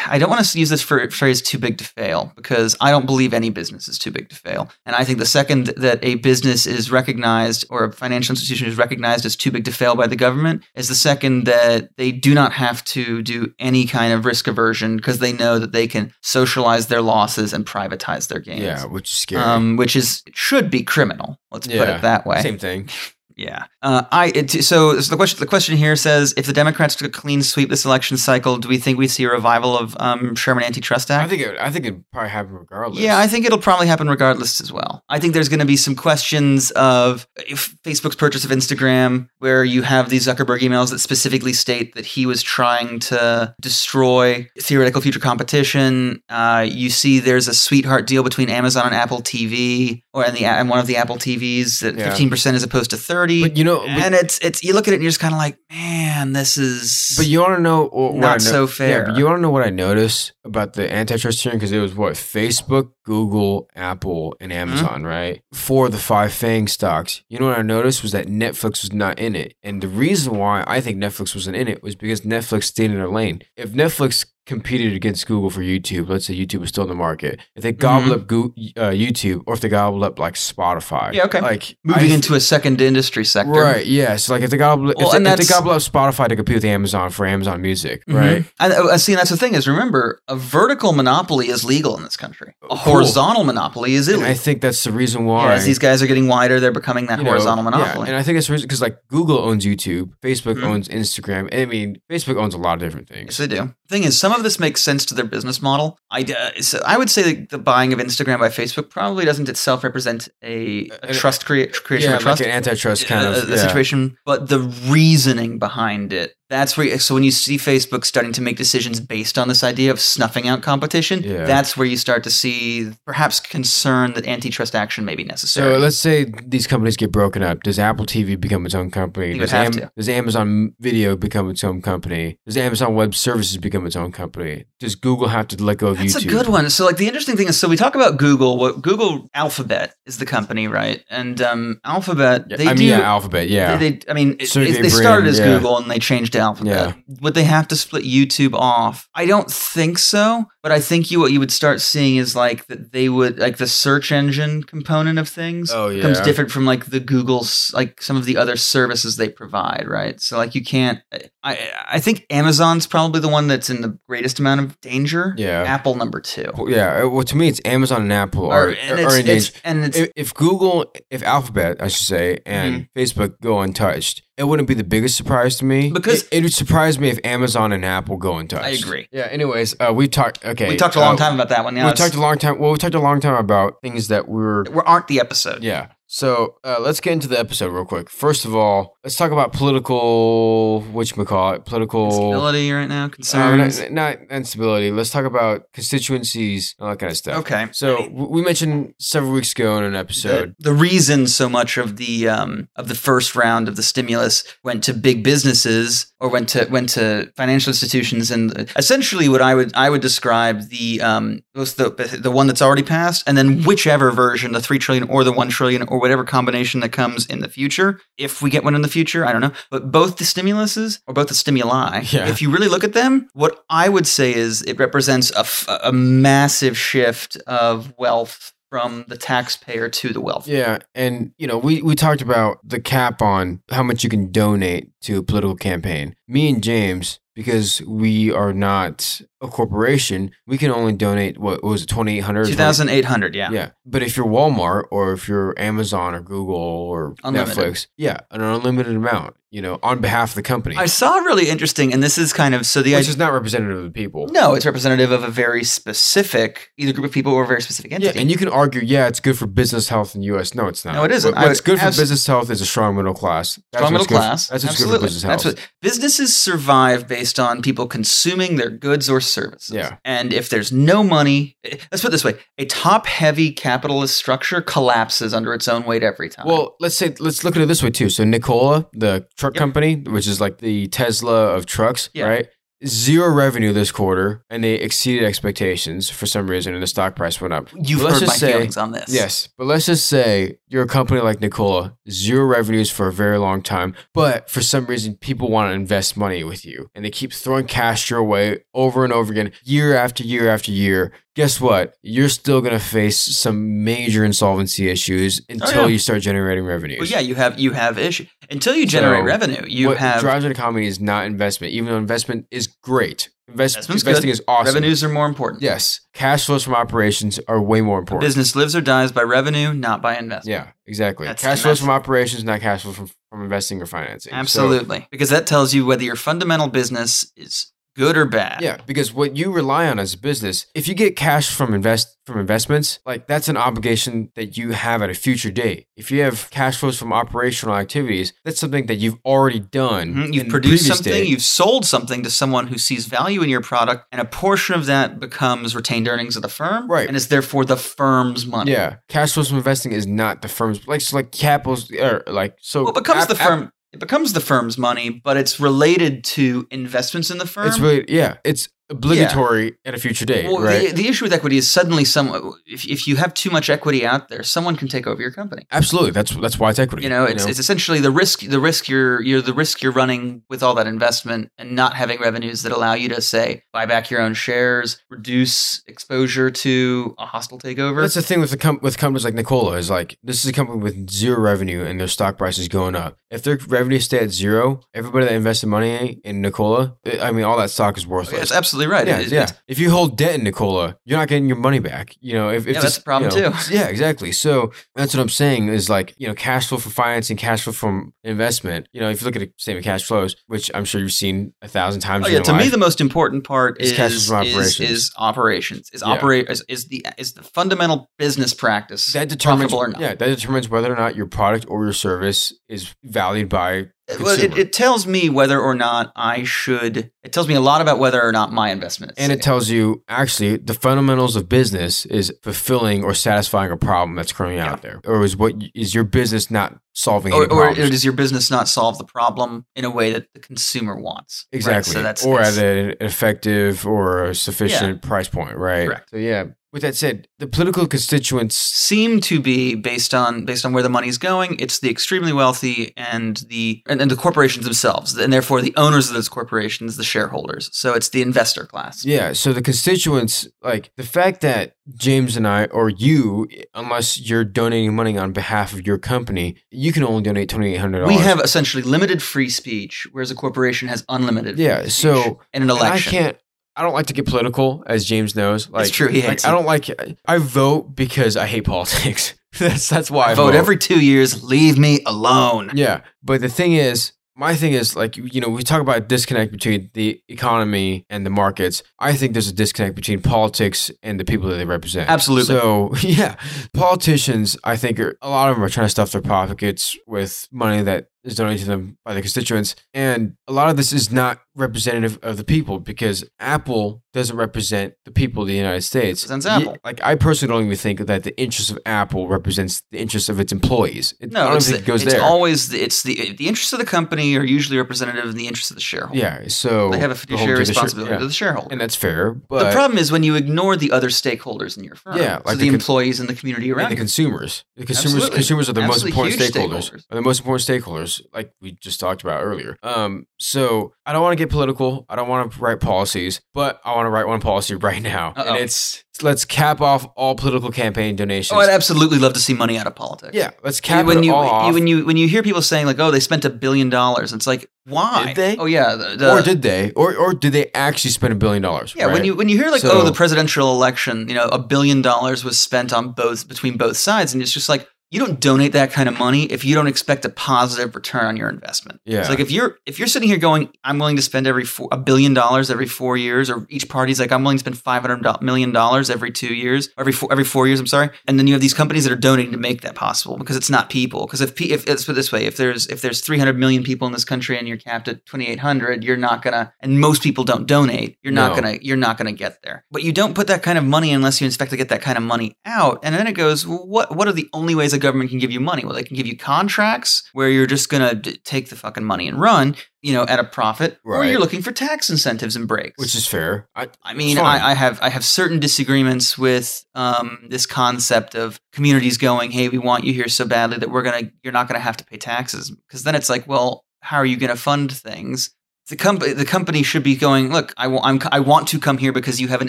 I don't want to use this for, phrase "too big to fail" because I don't believe any business is too big to fail. And I think the second that a business is recognized or a financial institution is recognized as too big to fail by the government is the second that they do not have to do any kind of risk aversion because they know that they can socialize their losses and privatize their gains. yeah, which is scary. Um, which is should be criminal. Let's put it that way. Same thing. Yeah. Uh, I it, so, so the question the question here says if the Democrats took a clean sweep this election cycle, do we think we see a revival of um, Sherman Antitrust Act? I think it, I think it'd probably happen regardless. yeah, I think it'll probably happen regardless as well. I think there's going to be some questions of if Facebook's purchase of Instagram, where you have these Zuckerberg emails that specifically state that he was trying to destroy theoretical future competition. Uh, you see, there's a sweetheart deal between Amazon and Apple TV, or and the and one of the Apple TVs that Yeah. 15% as opposed to 30 but you know, but, and it's it's you look at it and you're just kind of like, man, this is. but you want to know wh- what Not know- so Yeah, fair. but you want to know what I noticed about the antitrust hearing because it was what Facebook, Google, Apple, and Mm-hmm. Amazon, right? For the five Fang stocks. You know what I noticed was that Netflix was not in it, and the reason why I think Netflix wasn't in it was because Netflix stayed in their lane. If Netflix competed against Google for YouTube, let's say YouTube was still in the market, if they gobbled up Goo uh, YouTube, or if they gobbled up like Spotify, Mm-hmm. Yeah, okay. like moving I- into a second industry sector, Right. Yeah. So like if they gobble, Well, if, they, and if they that's- gobble up Spotify to compete with Amazon for Amazon Music, Mhm. right? And uh, see, that's the thing is, remember, a vertical monopoly is legal in this country. A Cool. horizontal monopoly is And. I think that's the reason yeah, why. as these guys are getting wider, they're becoming that you know, horizontal yeah, monopoly. and I think it's because like Google owns YouTube, Facebook Mhm. owns Instagram. I mean, Facebook owns a lot of different things. Yes, they do. The thing is, some of this makes sense to their business model. I, uh, so I would say that the buying of Instagram by Facebook probably doesn't itself represent a, a Uh, trust crea- creation Yeah, of trust. like an antitrust kind uh, of the yeah. situation, but the reasoning behind it. That's where. So when you see Facebook starting to make decisions based on this idea of snuffing out competition, Yeah. that's where you start to see perhaps concern that antitrust action may be necessary. So let's say these companies get broken up. Does Apple TV become its own company? Does, to. does Amazon Video become its own company? Does Amazon Web Services become its own company? Does Google have to let go of That's YouTube? That's a good one. So, like, the interesting thing is, so we talk about Google. What Google Alphabet is the company, right? And um, Alphabet, they I mean, do. yeah, Alphabet. Yeah. They, they, I mean, it- it- they started as yeah. Google and they changed to Alphabet. Would they have to split YouTube off? I don't think so. But I think you what you would start seeing is like that they would like the search engine component of things Oh, becomes yeah. different from like the Google's like some of the other services they provide, right? So like you can't. I I think Amazon's probably the one that's in the greatest amount of danger. Yeah. Apple number two. Well, yeah. uh, Well, to me, it's Amazon and Apple Or- are, and are in danger. and it's If, if Google, if Alphabet, I should say, and Mm-hmm. Facebook go untouched, it wouldn't be the biggest surprise to me. Because- it, it would surprise me if Amazon and Apple go untouched. I agree. Yeah. Anyways, uh, we talked. Okay, we talked a long uh, time about that one. Yeah, we talked a long time. Well, we talked a long time about things that were. we aren't the episode. Yeah. So uh, let's get into the episode real quick. First of all, let's talk about political, which we call it, political instability right now, uh, concerns. not, not instability. Let's talk about constituencies, all that kind of stuff. okay. So we mentioned several weeks ago in an episode. the, the reason so much of the um, of the first round of the stimulus went to big businesses or went to went to financial institutions and essentially what I would I would describe the um, the the one that's already passed and then whichever version the three trillion or the one trillion or whatever combination that comes in the future if we get one in the future I don't know but both the stimuluses or both the stimuli Yeah. if you really look at them what I would say is it represents a, f- a massive shift of wealth from the taxpayer to the wealth Yeah, and you know, we we talked about the cap on how much you can donate to a political campaign. Me and James, because we are not a corporation, we can only donate what, what was it, twenty eight hundred? 2,800, yeah. Yeah, but if you're Walmart or if you're Amazon or Google or Unlimited. Netflix, yeah, an unlimited amount, you know, on behalf of the company, I saw really interesting, and this is kind of so the which idea. is not representative of the people. No, it's representative of a very specific, either group of people or a very specific entity. Yeah, and you can argue, yeah, it's good for business health in the U.S. No, it's not. No, it isn't. What- What's I- good for business health is a strong middle class. That's Strong middle good for- class. that's what's Absolutely. good for business health. That's what businesses survive based on people consuming their goods or services. Yeah. And if there's no money, let's put it this way: a top-heavy capitalist structure collapses under its own weight every time. Well, let's say let's look at it this way too. So Nikola, the truck Yep. company, which is like the Tesla of trucks, Yeah. right? Zero revenue this quarter, and they exceeded expectations for some reason, and the stock price went up. you've let's heard my say- feelings on this. Yes, but let's just say you're a company like Nikola, zero revenues for a very long time, but for some reason people want to invest money with you, and they keep throwing cash your way over and over again, year after year after year. Guess what? You're still going to face some major insolvency issues oh, until Oh, yeah. you start generating revenues. Well, yeah, you have you have issue until you generate So, revenue. You what have drives an economy is not investment, even though investment is great. Invest, investing good. is awesome. revenues are more important. yes, cash flows from operations are way more important. Business lives or dies by revenue, not by investment. Yeah, exactly. That's- cash flows from operations, not cash flows from, from investing or financing. So- Absolutely. because that tells you whether your fundamental business is good or bad. yeah, because what you rely on as a business, if you get cash from invest from investments, like that's an obligation that you have at a future date. If you have cash flows from operational activities, that's something that you've already done. Mhm. You've produced something, date. you've sold something to someone who sees value in your product, and a portion of that becomes retained earnings of the firm. Right. And is therefore the firm's money. Yeah, cash flows from investing is not the firm's like so like capitals or like so. Well, it becomes ap- the ap- firm. It becomes the firm's money, but it's related to investments in the firm. It's really yeah, it's obligatory at a future date, well, right? the, the issue with equity is suddenly some if, if you have too much equity out there, someone can take over your company. Absolutely, that's that's why it's equity. You know, it's, it's essentially the risk the risk you're you're the risk you're running with all that investment and not having revenues that allow you to say buy back your own shares, reduce exposure to a hostile takeover. That's the thing with the com- with companies like Nikola is like this is a company with zero revenue and their stock price is going up. If their revenue stay at zero, everybody that invested money in Nikola, I mean, all that stock is worthless. That's absolutely right. yeah, It- yeah. If you hold debt in Nikola, you're not getting your money back. You know, if, if Yeah, this- that's the problem you know, too. Yeah, exactly. So that's what I'm saying is like you know, cash flow from financing, cash flow from investment. You know, if you look at a statement of cash flows, which I'm sure you've seen a thousand times. Oh yeah, to me the most important part Is is cash flow from is, operations. is operations. Is Yeah. operate is, is the is the fundamental business practice that determines or not? yeah that determines whether or not your product or your service is valued by Well, it, it tells me whether or not I should. It tells me a lot about whether or not my investment is. and it tells you actually the fundamentals of business is fulfilling or satisfying a problem that's currently out there or is what is your business not solving or, any or does your business not solve the problem in a way that the consumer wants? Right, exactly So that's or it's- at an effective or a sufficient price point right Correct. so yeah with that said the political constituents seem to be based on based on where the money's going. It's the extremely wealthy and the and, and the corporations themselves, and therefore the owners of those corporations, the shareholders. So it's the investor class. Yeah, so the constituents, like the fact that James and I, or you, unless you're donating money on behalf of your company, you can only donate twenty eight hundred dollars. We have essentially limited free speech, whereas a corporation has unlimited. Yeah, free so- in an election, I can't. I don't like to get political, as James knows. Like, true, he like, hates I don't like. I vote because I hate politics. that's that's why I, vote every two years. Leave me alone. Yeah, but the thing is, my thing is like you know we talk about a disconnect between the economy and the markets. I think there's a disconnect between politics and the people that they represent. Absolutely. So yeah, politicians, I think are, a lot of them are trying to stuff their pockets with money that is donated to them by the constituents. And a lot of this is not representative of the people because Apple doesn't represent the people of the United States. Represents Apple. Like I personally don't even think that the interest of Apple represents the interest of its employees. It, I No, don't it's, think it goes it's there. always the, it's the the interests of the company are usually representative of the interests of the shareholder. yeah, so they have a the fiduciary to the share- responsibility yeah. to the shareholder. and that's fair. But the problem is when you ignore the other stakeholders in your firm. Yeah, so like the, the con- employees and the community and around. the you. consumers, the consumers, Absolutely. consumers are the most important stakeholders. stakeholders. Are the most important stakeholders, like we just talked about earlier. Um, so I don't want to get political. I don't want to write policies, but I want to write one policy right now, Uh-oh. and it's let's cap off all political campaign donations. Oh, I'd absolutely love to see money out of politics. yeah, let's cap when it you, all off. when you when you hear people saying like, "Oh, they spent a billion dollars," it's like, why? Did they? Oh yeah, the, the- or did they? Or or did they actually spend a billion dollars? yeah. When you when you hear like, So- "Oh, the presidential election," you know, a billion dollars was spent on both between both sides, and it's just like. You don't donate that kind of money if you don't expect a positive return on your investment. Yeah. It's like if you're if you're sitting here going, I'm willing to spend every four, a billion dollars every four years, or each party's like, I'm willing to spend five hundred million dollars every two years, every four, every four years. I'm sorry, and then you have these companies that are donating to make that possible because it's not people. Because if if let's put this way, if there's if there's 300 million people in this country and you're capped at 2,800, you're not gonna, and most people don't donate, you're not No. gonna you're not gonna get there. But you don't put that kind of money unless you expect to get that kind of money out. And then it goes, well, what what are the only ways a government can give you money? Well, they can give you contracts where you're just gonna d- take the fucking money and run, you know, at a profit, or you're looking for tax incentives and breaks. which is fair. I, I mean. I, I have I have certain disagreements with um, this concept of communities going, "Hey, we want you here so badly that we're gonna you're not gonna have to pay taxes," because then it's like, well, how are you gonna fund things? The company the company should be going, look, I, I'm, I want to come here because you have an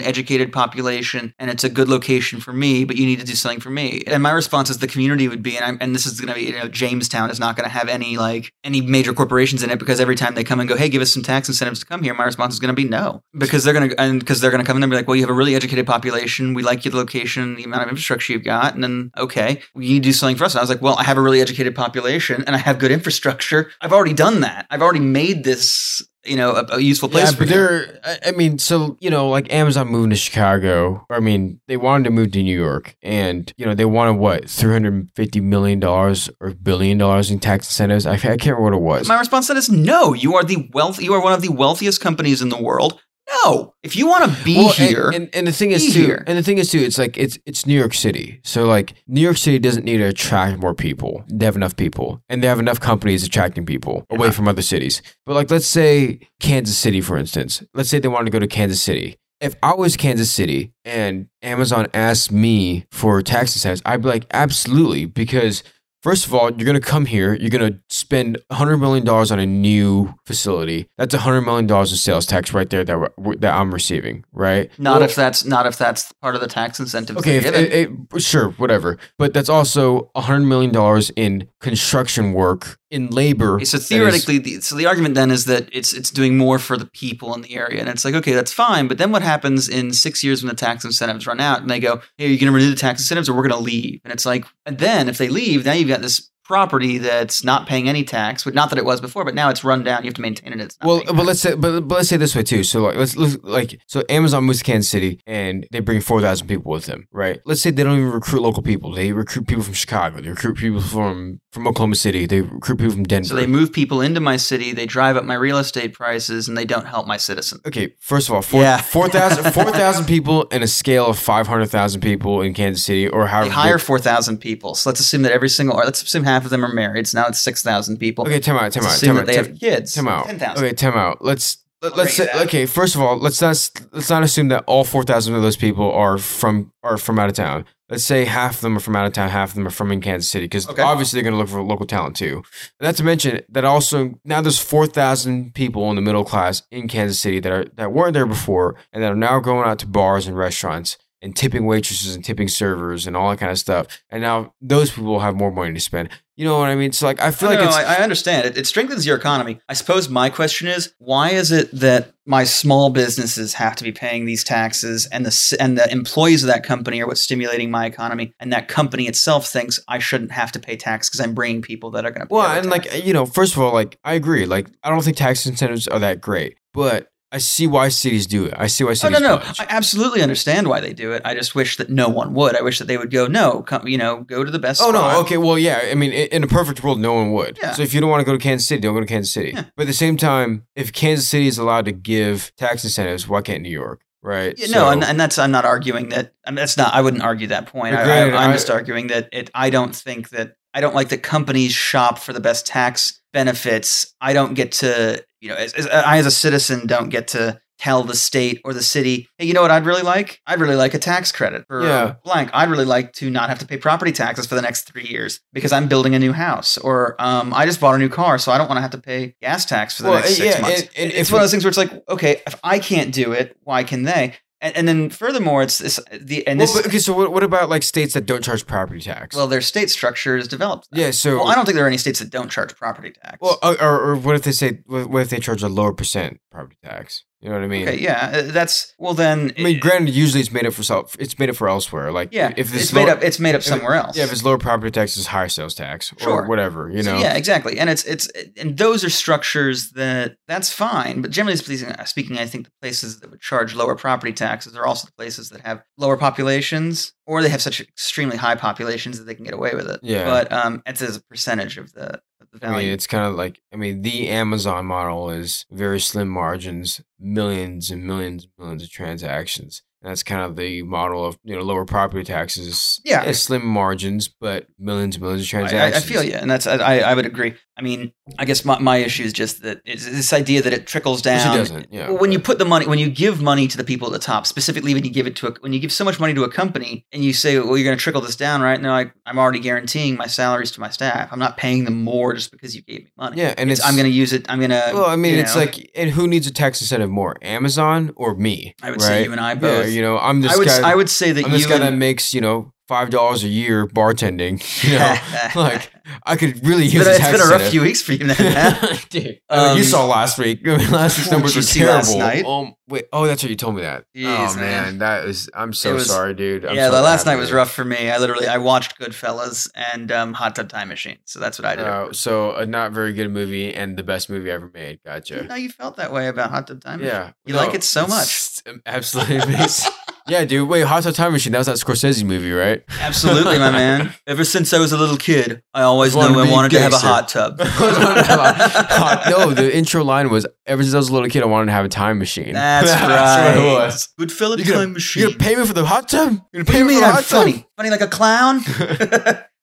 educated population and it's a good location for me, but you need to do something for me. And my response is the community would be, and I'm, and this is going to be, you know, Jamestown is not going to have any like any major corporations in it because every time they come and go, hey, give us some tax incentives to come here, my response is going to be no because they're going to and because they're going to come in and be like, well, you have a really educated population, we like your location, the amount of infrastructure you've got, and then okay, you need to do something for us. And I was like, well, I have a really educated population and I have good infrastructure. I've already done that. I've already made this. You know, a, a useful place yeah, for they're. I- mean, so you know, like Amazon moving to Chicago. I mean, they wanted to move to New York, and you know, they wanted what three hundred fifty million dollars or billion dollars in tax incentives. I, I can't remember what it was. My response to that is no. You are the wealth. You are one of the wealthiest companies in the world. No, if you want to be Well, here, and, and the thing is too, here. and the thing is too, it's like it's it's New York City, so like New York City doesn't need to attract more people. They have enough people, and they have enough companies attracting people away Yeah. from other cities. But like, let's say Kansas City, for instance. Let's say they wanted to go to Kansas City. If I was Kansas City and Amazon asked me for tax incentives, I'd be like, absolutely, because First of all, you're going to come here. You're going to spend $100 million on a new facility. That's $100 million in sales tax right there that, we're- that I'm receiving, right? not Well, if that's not if that's part of the tax incentive. Okay, if, it, it- sure, whatever. But that's also $100 million in construction work, in labor. Okay, so theoretically, the, so the argument then is that it's it's doing more for the people in the area, and it's like okay, that's fine. But then what happens in six years when the tax incentives run out, and they go, "Hey, are you going to renew the tax incentives, or we're going to leave?" And it's like, and then if they leave, now you've got this property that's not paying any tax. But not that it was before, but now it's run down. You have to maintain it. It's not Well, but let's say, but, but let's say this way too. So like, let's, let's like, so Amazon moves to Kansas City and they bring four thousand people with them, right? Let's say they don't even recruit local people. They recruit people from Chicago. They recruit people from from Oklahoma City. They recruit people from Denver. So they move people into my city, they drive up my real estate prices, and they don't help my citizens. Okay, first of all, four Yeah. 4,000 4,000 people in a scale of 500,000 people in Kansas City or however They hire 4,000 people. So let's assume that every single, or let's assume half of them are married. So now it's 6,000 people. Okay, time out, time Let's out, assume time that out. they time- have kids. Time out. 10,000. Okay, time out. Let's let, I'll let's say, okay. First of all, let's not let's not assume that all four thousand of those people are from are from out of town. Let's say half of them are from out of town, half of them are from in Kansas City, because Okay. obviously they're going to look for local talent too. Not to mention that also now there's four thousand people in the middle class in Kansas City that are that weren't there before and that are now going out to bars and restaurants and tipping waitresses and tipping servers and all that kind of stuff. And now those people will have more money to spend. You know what I mean? So like I feel No, like no, it's I, I understand. It, it strengthens your economy. I suppose my question is, why is it that my small businesses have to be paying these taxes, and the and the employees of that company are what's stimulating my economy, and that company itself thinks I shouldn't have to pay tax because I'm bringing people that are going to. Well, and like you know, first of all, like I agree. Like I don't think tax incentives are that great, but I see why cities do it. I see why cities. Oh cities. no, no! pledge. I absolutely understand why they do it. I just wish that no one would. I wish that they would go, no, come, you know, go to the best. Oh no! Okay, well, yeah. I mean, in a perfect world, no one would. Yeah. So if you don't want to go to Kansas City, don't go to Kansas City. Yeah. But at the same time, if Kansas City is allowed to give tax incentives, why can't New York? Right? Yeah, So- no, and, and that's I'm not arguing that. I mean, that's not. I wouldn't argue that point. I, granted, I, I'm I- just arguing that it. I don't think that. I don't like that companies shop for the best tax benefits. I don't get to. You know, as, as, I as a citizen don't get to tell the state or the city, hey, you know what I'd really like? I'd really like a tax credit for Yeah. blank. I'd really like to not have to pay property taxes for the next three years because I'm building a new house, or um, I just bought a new car, so I don't want to have to pay gas tax for the Well, next six yeah, months. and- and it's one of those things where it's like, okay, if I can't do it, why can they? And, and then furthermore, it's this the and Well, this. but, okay, so what, what about like states that don't charge property tax? well, their state structure is developed. yeah. So Well, I don't think there are any states that don't charge property tax. Well, or, or, or what if they say what if they charge a lower percent property tax? You know what I mean? okay, yeah, uh, that's well then. I mean, granted, usually it's made up for self. It's made up for elsewhere. Like, yeah, if this it's made up. It's made up somewhere else. Yeah, if it's lower property tax, it's higher sales tax or Sure. whatever. You So, know. yeah, exactly. And it's it's and those are structures that that's fine. But generally speaking, speaking, I think the places that would charge lower property taxes are also the places that have lower populations, or they have such extremely high populations that they can get away with it. Yeah. But um, it's as a percentage of the the I mean, it's kind of like I mean, the Amazon model is very slim margins, millions and millions and millions of transactions. And that's kind of the model of you know lower property taxes. Yeah. Eh, slim margins, but millions and millions of transactions. I, I feel you, and that's I, I would agree. I mean, I guess my, my issue is just that it's this idea that it trickles down. it doesn't. Yeah. When you put the money, when you give money to the people at the top, specifically when you give it to a, when you give so much money to a company and you say, well, you're going to trickle this down, right? And they're I'm already guaranteeing my salaries to my staff. I'm not paying them more just because you gave me money. yeah, and It's, it's I'm going to use it. I'm going to. Well, I mean, it's know, like, and who needs a tax incentive more, Amazon or me? I would right? say you and I both. Yeah, you know, I'm this I would guy. I would say that I'm this you guy that and, makes you know five dollars a year bartending. You know, like I could really use. But it's been a rough few weeks for you, man. Dude, mean, you Um, saw last week. I mean, last week's numbers you were terrible. night? Oh wait, oh, that's what you told me that. Jeez, oh man. man, that is. I'm so was- sorry, dude. I'm yeah, sorry the last night was rough for me. I literally I watched Goodfellas and um, Hot Tub Time Machine. So that's what I did. Uh, so a not very good movie and the best movie ever made. Gotcha. No, you felt that way about Hot Tub Time Machine. Yeah, You like it so much. Absolutely amazing. Yeah, dude. Wait, Hot Tub Time Machine. That was that Scorsese movie, right? Absolutely, my man. Ever since I was a little kid, I always knew I wanted to have a hot tub. No, the intro line was ever since I was a little kid, I wanted to have a time machine. That's, what right. it was. You're gonna, Time Machine. you're gonna pay me for the hot tub? You're gonna pay me for the hot funny? Funny like a clown?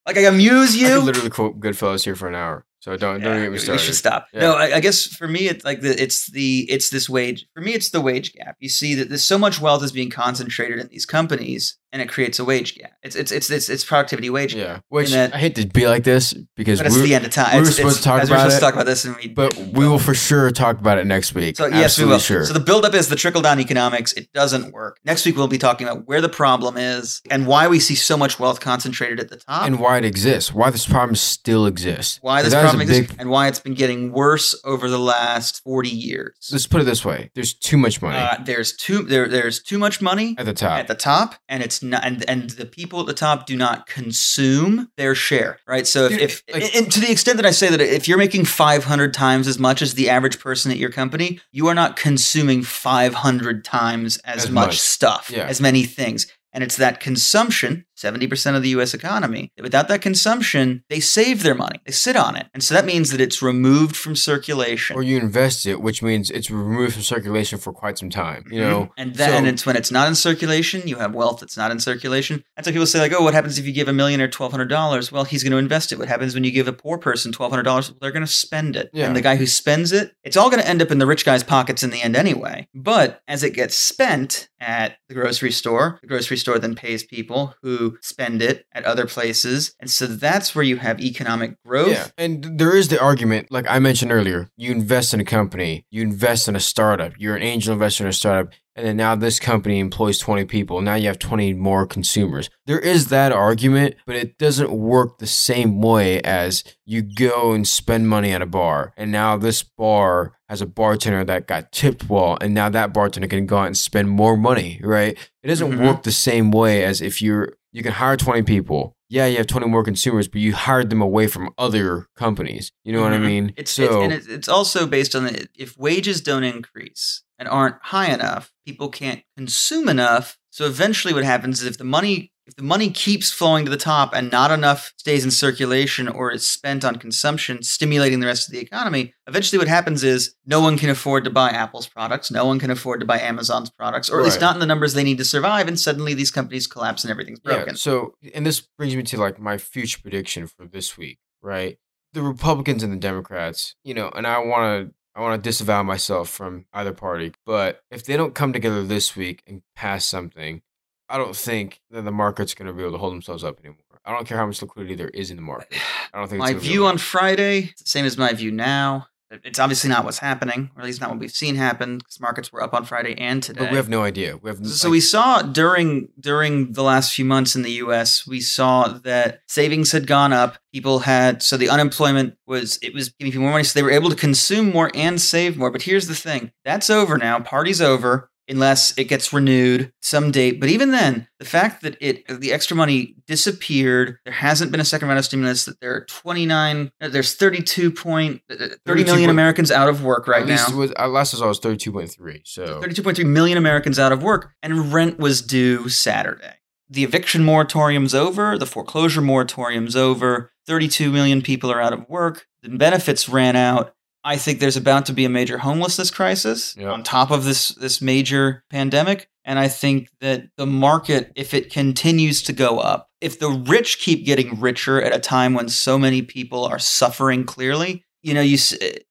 like I amuse tub? I you? could literally quote Goodfellas here for an hour. So don't don't Yeah, get me started. we should stop. Yeah. No, I, I guess for me, it's like the it's the it's this wage. For me, it's the wage gap. You see that there's so much wealth is being concentrated in these companies, and it creates a wage gap. It's it's it's it's, it's productivity wage. gap. Yeah, which that- I hate to be like this because But it's we're, the end of time. we were It's- supposed it's- to talk as we were about supposed it, to talk about this, and we but we will for sure talk about it next week. So yes, we will. Sure. So the buildup is the trickle down economics. It doesn't work. Next week we'll be talking about where the problem is and why we see so much wealth concentrated at the top. and why it exists, why this problem still exists. why this That is a problem exists big- and why it's been getting worse over the last 40 years. Let's put it this way: there's too much money Uh, there's too there there's too much money at the top. at the top and it's not and, and the people at the top do not consume their share right so if, if like- and to the extent that i say that if you're making 500 times as much as the average person at your company you are not consuming 500 times as, As much, much. stuff Yeah. as many things and it's that consumption 70% of the US economy. Without that consumption, they save their money. They sit on it. And so that means that it's removed from circulation. or you invest it, which means it's removed from circulation for quite some time. You know, Mm-hmm. And then So- it's when it's not in circulation, you have wealth that's not in circulation. That's why people say, like, oh, what happens if you give a millionaire twelve hundred dollars? Well, he's going to invest it. What happens when you give a poor person twelve hundred dollars? They're going to spend it. Yeah. And the guy who spends it, it's all going to end up in the rich guy's pockets in the end anyway. But as it gets spent at the grocery store, the grocery store then pays people who spend it at other places. And so that's where you have economic growth. Yeah, and there is the argument, like I mentioned earlier, you invest in a company, you invest in a startup, you're an angel investor in a startup, and then now this company employs 20 people. Now you have 20 more consumers. There is that argument, but it doesn't work the same way as you go and spend money at a bar, and now this bar has a bartender that got tipped well, and now that bartender can go out and spend more money, right? It doesn't Mhm. work the same way as if you're you can hire 20 people. Yeah, you have 20 more consumers, but you hired them away from other companies. You know what I Mhm. mean? It's, so it's and it's, it's also based on the, if wages don't increase, and aren't high enough, people can't consume enough. So eventually what happens is if the money if the money keeps flowing to the top and not enough stays in circulation or is spent on consumption, stimulating the rest of the economy, eventually what happens is no one can afford to buy Apple's products, no one can afford to buy Amazon's products, or at least not in the numbers they need to survive, and suddenly these companies collapse and everything's broken. Yeah, so, and this brings me to like my future prediction for this week, right? The Republicans and the Democrats, you know, and I want to. I want to disavow myself from either party, but if they don't come together this week and pass something, I don't think that the market's going to be able to hold themselves up anymore. I don't care how much liquidity there is in the market. I don't think my it's gonna be view on Friday, same as my view now. It's obviously not what's happening, or at least not what we've seen happen, because markets were up on Friday and today. But we have no idea. We have So like, we saw during during the last few months in the U.S. we saw that savings had gone up. People had so the unemployment was it was giving people more money, so they were able to consume more and save more. But here's the thing: that's over now. Party's over unless it gets renewed some date. But even then, the fact that it the extra money disappeared, there hasn't been a second round of stimulus. That there are 29, uh, there's 32 point, uh, 30 32 million point- Americans out of work right now. was, at last I saw it was thirty two point three. So 32.3 million Americans out of work, and rent was due Saturday. The eviction moratorium's over, the foreclosure moratorium's over, 32 million people are out of work, the benefits ran out. I think there's about to be a major homelessness crisis Yep. on top of this this major pandemic. And I think that the market, if it continues to go up, if the rich keep getting richer at a time when so many people are suffering clearly, you know, you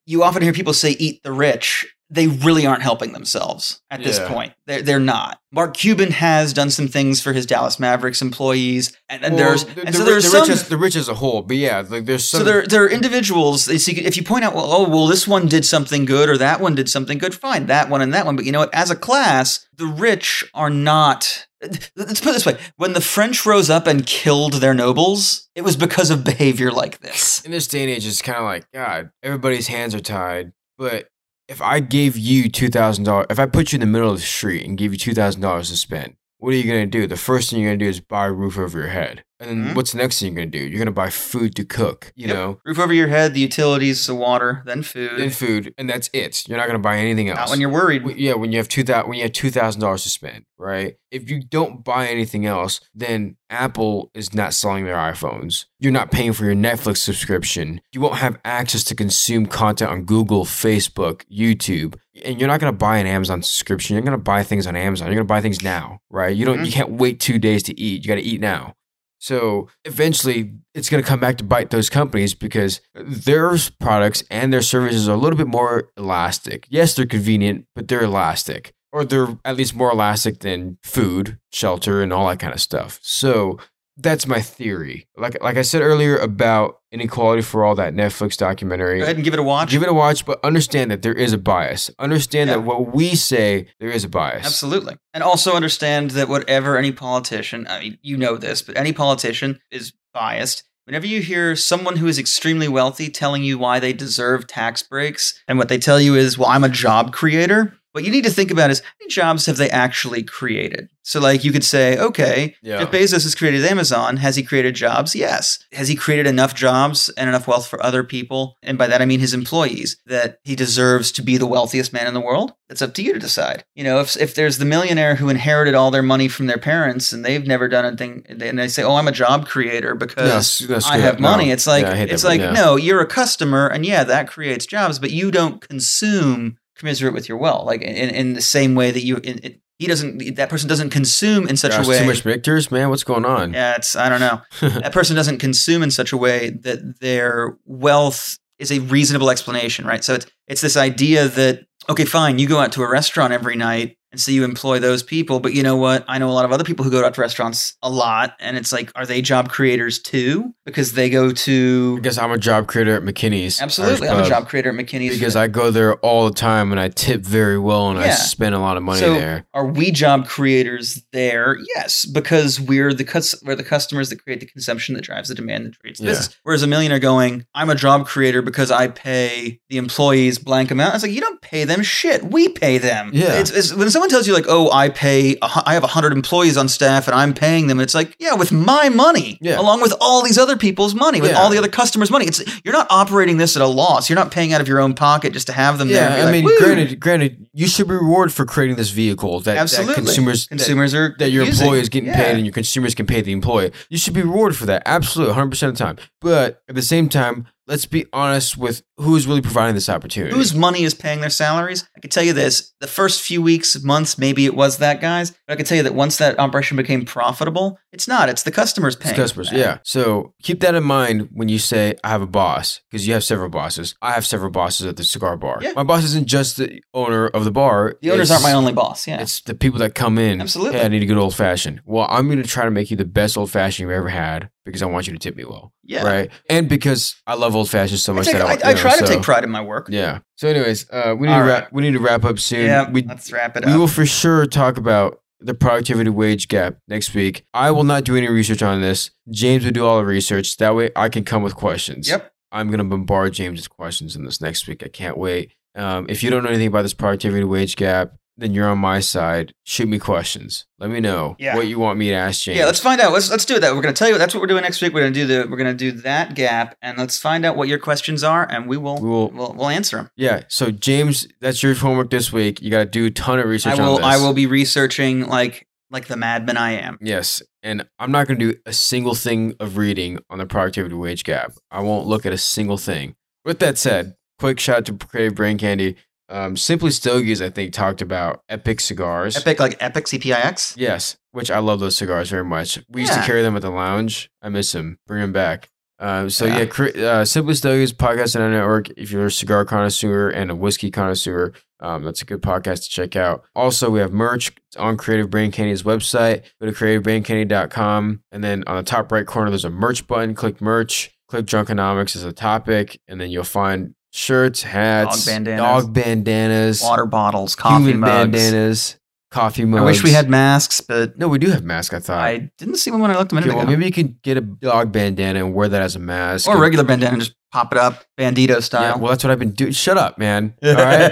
you often hear people say "eat the rich." They really aren't helping themselves at this point. They're, they're not. Mark Cuban has done some things for his Dallas Mavericks employees, and, and Well, there's the, and so ri- there's the some, rich as, the rich as a whole, but yeah, like there's some so there, there are individuals. If you point out, well, oh, well, this one did something good, or that one did something good, fine, that one and that one. But you know what? As a class, the rich are not. Let's put it this way: when the French rose up and killed their nobles, it was because of behavior like this. in this day and age, it's kind of like God. Everybody's hands are tied. But if I gave you two thousand dollars, if I put you in the middle of the street and gave you two thousand dollars to spend, what are you gonna do? The first thing you're gonna do is buy a roof over your head, and then Mhm. what's the next thing you're gonna do? You're gonna buy food to cook. You Yep. know, Roof over your head, the utilities, the water, then food. then food, and that's it. You're not gonna buy anything else. Not when you're worried. Yeah, when you have two thousand, when you have two thousand dollars to spend, right? If you don't buy anything else, then Apple is not selling their iPhones. You're not paying for your Netflix subscription. You won't have access to consume content on Google, Facebook, YouTube, and you're not gonna buy an Amazon subscription. You're gonna buy things on Amazon. You're gonna buy things now, right? You don't. Mhm. You can't wait two days to eat. You got to eat now. So eventually, it's going to come back to bite those companies because their products and their services are a little bit more elastic. Yes, they're convenient, but they're elastic, or they're at least more elastic than food, shelter, and all that kind of stuff. So that's my theory. Like like I said earlier about inequality for all that Netflix documentary. Go ahead and give it a watch. Give it a watch, but understand that there is a bias. Understand Yeah. that what we say there is a bias. Absolutely. And also understand that whatever any politician, I mean, you know this, but any politician is biased. Whenever you hear someone who is extremely wealthy telling you why they deserve tax breaks, and what they tell you is, well, I'm a job creator, what you need to think about is how many jobs have they actually created? So, like, you could say, okay, Yeah. Jeff Bezos has created Amazon. Has he created jobs? Yes. Has he created enough jobs and enough wealth for other people? And by that, I mean his employees, that he deserves to be the wealthiest man in the world? That's up to you to decide. You know, if, if there's the millionaire who inherited all their money from their parents and they've never done anything, and they say, oh, I'm a job creator because Yes, I have No. money. It's like, Yeah, it's like, yeah. no, you're a customer, and yeah, that creates jobs, but you don't consume commiserate with your wealth, like in, in the same way that you, in, in, he doesn't, that person doesn't consume in such Gosh, a way. too much Victors, man. What's going on? Yeah, it's I don't know. that person doesn't consume in such a way that their wealth is a reasonable explanation, right? So it's it's this idea that okay, fine, you go out to a restaurant every night and so you employ those people, but you know what? I know a lot of other people who go out to restaurants a lot, and it's like, are they job creators too? Because they go to guess I'm a job creator at McKinney's. absolutely, I'm a job creator at McKinney's because I go there all the time and I tip very well and I spend a lot of money so there. are we job creators there? Yes, because we're the cus- we're the customers that create the consumption that drives the demand that creates this. Yeah. Whereas a millionaire going, I'm a job creator because I pay the employees blank amount. It's like you don't pay them shit. We pay them. Yeah. It's, it's when someone someone tells you like, "Oh, I pay, I have hundred employees on staff, and I'm paying them," it's like, yeah, with my money, Yeah. along with all these other people's money, with Yeah. all the other customers' money. It's you're not operating this at a loss. You're not paying out of your own pocket just to have them there. Yeah, I like, mean, "Woo." granted, granted, you should be rewarded for creating this vehicle that, that absolutely, consumers consumers are that your using. employee is getting Yeah. paid and your consumers can pay the employee. You should be rewarded for that. Absolutely, 100% of the time. But at the same time, let's be honest with who is really providing this opportunity. Whose money is paying their salaries? I can tell you this: the first few weeks, months, maybe it was that guy's. But I can tell you that once that operation became profitable, it's not. It's the customers It's paying. customers, that. yeah. So keep that in mind when you say I have a boss, because you have several bosses. I have several bosses at the cigar bar. Yeah. My boss isn't just the owner of the bar. The owners aren't my only boss. Yeah. It's the people that come in. Absolutely. Hey, I need a good old fashioned. Well, I'm going to try to make you the best old fashioned you've ever had because I want you to tip me well. Yeah. Right. And because I love old fashioned so I, much take- that I, I, you I know, try to so- take pride in my work. Yeah. So, anyways, uh, we need All to right. wrap. We need to wrap up soon. Yeah, we let's wrap it we up. will for sure talk about the productivity wage gap next week. I will not do any research on this. James will do all the research. That way, I can come with questions. Yep. I'm going to bombard James with questions in this next week. I can't wait. Um, if you don't know anything about this productivity wage gap, then you're on my side. Shoot me questions. Let me know Yeah. what you want me to ask James. Yeah, let's find out. Let's let's do that. We're gonna tell you that's what we're doing next week. We're gonna do the we're gonna do that gap, and let's find out what your questions are, and we will We will- we'll, we'll answer them. Yeah. So James, that's your homework this week. You got to do a ton of research I will on this. I will be researching like like the madman I am. Yes, and I'm not going to do a single thing of reading on the productivity wage gap. I won't look at a single thing. With that said, quick shout out to Creative Brain Candy. Um, Simply Stogies, I think, talked about Epic cigars. Epic like Epic CPIX. Yes, which I love those cigars very much. We used to Yeah. carry them at the lounge. I miss them. Bring them back. Um, so Yeah. yeah, uh, Simply Stogies podcast on our network. If you're a cigar connoisseur and a whiskey connoisseur, um, that's a good podcast to check out. Also, we have merch on Creative Brain Candy's website. Go to creativebraincandy.com, and then on the top right corner, there's a merch button. Click merch. Click Drunkenomics as a topic, and then you'll find shirts, hats, Dog bandanas. dog bandanas, Water bottles, coffee human mugs. bandanas, coffee mugs. I wish we had masks, but No, we do have masks. I thought. I didn't see one when I looked a minute Okay, well, ago. maybe you could get a dog bandana and wear that as a mask. or a regular bandana, and just pop it up, bandito Yeah, style. well, that's what I've been doing. Shut up, man. All right.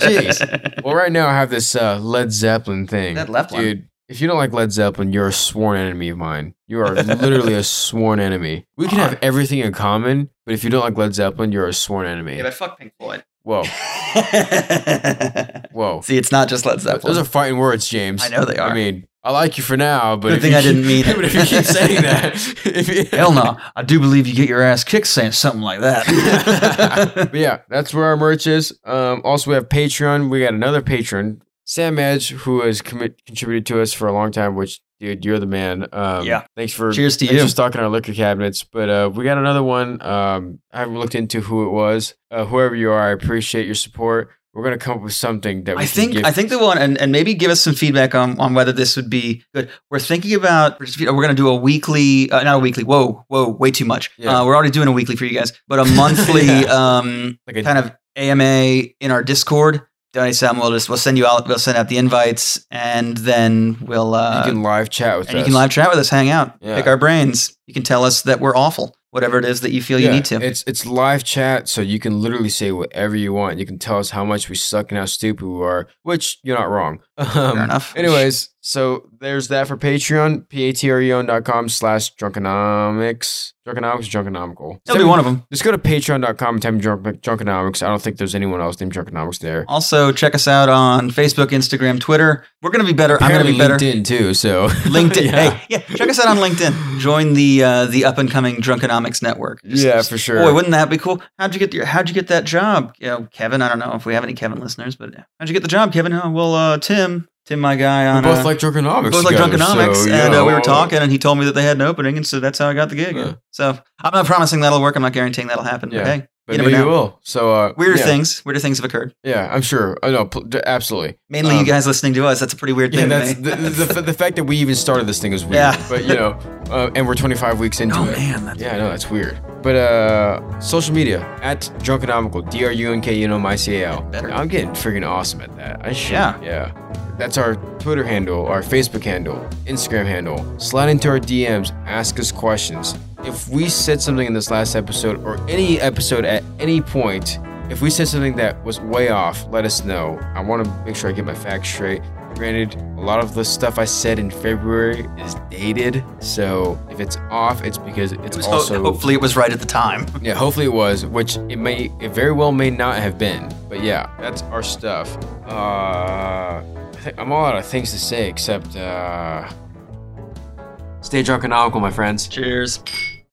Jeez. Well, right now I have this uh, Led Zeppelin thing. That left one. If you don't like Led Zeppelin, you're a sworn enemy of mine. You are literally a sworn enemy. We can have everything in common, but if you don't like Led Zeppelin, you're a sworn enemy. Yeah, but fuck Pink Floyd. Whoa, whoa. See, it's not just Led Zeppelin. Those are fighting words, James. I know they are. I mean, I like you for now, but Good if thing you I didn't keep- mean it. But if you keep saying that, if you- Hell no. I do believe you get your ass kicked saying something like that. but yeah, that's where our merch is. Um, also, we have Patreon. We got another patron, Sam Edge, who has commit, contributed to us for a long time. Which, dude, you're the man. Um, Yeah. Thanks for Cheers to thanks you. for stocking our liquor cabinets. But uh, we got another one. Um, I haven't looked into who it was. Uh, whoever you are, I appreciate your support. We're gonna come up with something that we I can think give- I think the one and, and maybe give us some feedback on, on whether this would be good. We're thinking about we're we're going to do a weekly, uh, not a weekly. Whoa, whoa, way too much. Yeah. Uh, we're already doing a weekly for you guys, but a monthly Yeah. um, like a, kind of AMA in our Discord. Donnie Sam will just we'll send you out. We'll send out the invites, and then we'll uh, you can live chat with and us. you can live chat with us, hang out, Yeah. pick our brains. You can tell us that we're awful, whatever it is that you feel you need to. It's it's live chat, so you can literally say whatever you want. You can tell us how much we suck and how stupid we are, which you're not wrong. Um, enough. Anyways, so there's that for Patreon, p-a-t-r-e-o-n.com slash drunkenomics. Drunkenomics, drunkenomical. That'll be one of them. Just go to patreon.com and type drunk, drunkenomics. I don't think there's anyone else named drunkenomics there. Also, check us out on Facebook, Instagram, Twitter. We're going to be better. I'm going to Apparently be better. LinkedIn too, so. LinkedIn. yeah. Hey, yeah, check us out on LinkedIn. Join the uh, the up and coming Drunkenomics network. Just- Yeah, for sure. Boy, wouldn't that be cool? How'd you get your How'd you get that job? You know, Kevin. I don't know if we have any Kevin listeners, but how'd you get the job, Kevin? Oh, well, uh, Tim, Tim, my guy We on both uh, like drunkenomics. both like together, Drunkenomics, so, and uh, we were talking, and he told me that they had an opening, and so that's how I got the gig. Yeah. So I'm not promising that'll work. I'm not guaranteeing that'll happen. Yeah. Hey, But you maybe know. it will. So, uh, Weirder yeah. things, weirder things have occurred. Yeah, I'm sure. I know, pl- absolutely. Mainly Um, you guys listening to us. That's a pretty weird Yeah, thing. that's the, the, the, fact that we even started this thing is weird. Yeah. But you know, uh, and we're 25 weeks into oh it. Oh man, that's Yeah, I know that's weird. But uh, social media at Drunkenomical, D R U N K U N O M I C A L. I'm getting freaking awesome at that. I should. Yeah. Yeah. That's our Twitter handle, our Facebook handle, Instagram handle. Slide into our DMs, ask us questions. If we said something in this last episode or any episode at any point if we said something that was way off, let us know. I want to make sure I get my facts straight. Granted, a lot of the stuff I said in February is dated, so if it's off, it's because it's It also hopefully it was right at the time. yeah, hopefully it was, which it may, it very well may not have been. But yeah, that's our stuff. Uh, I think I'm all out of things to say except uh, stay drunk and alcohol, my friends. Cheers.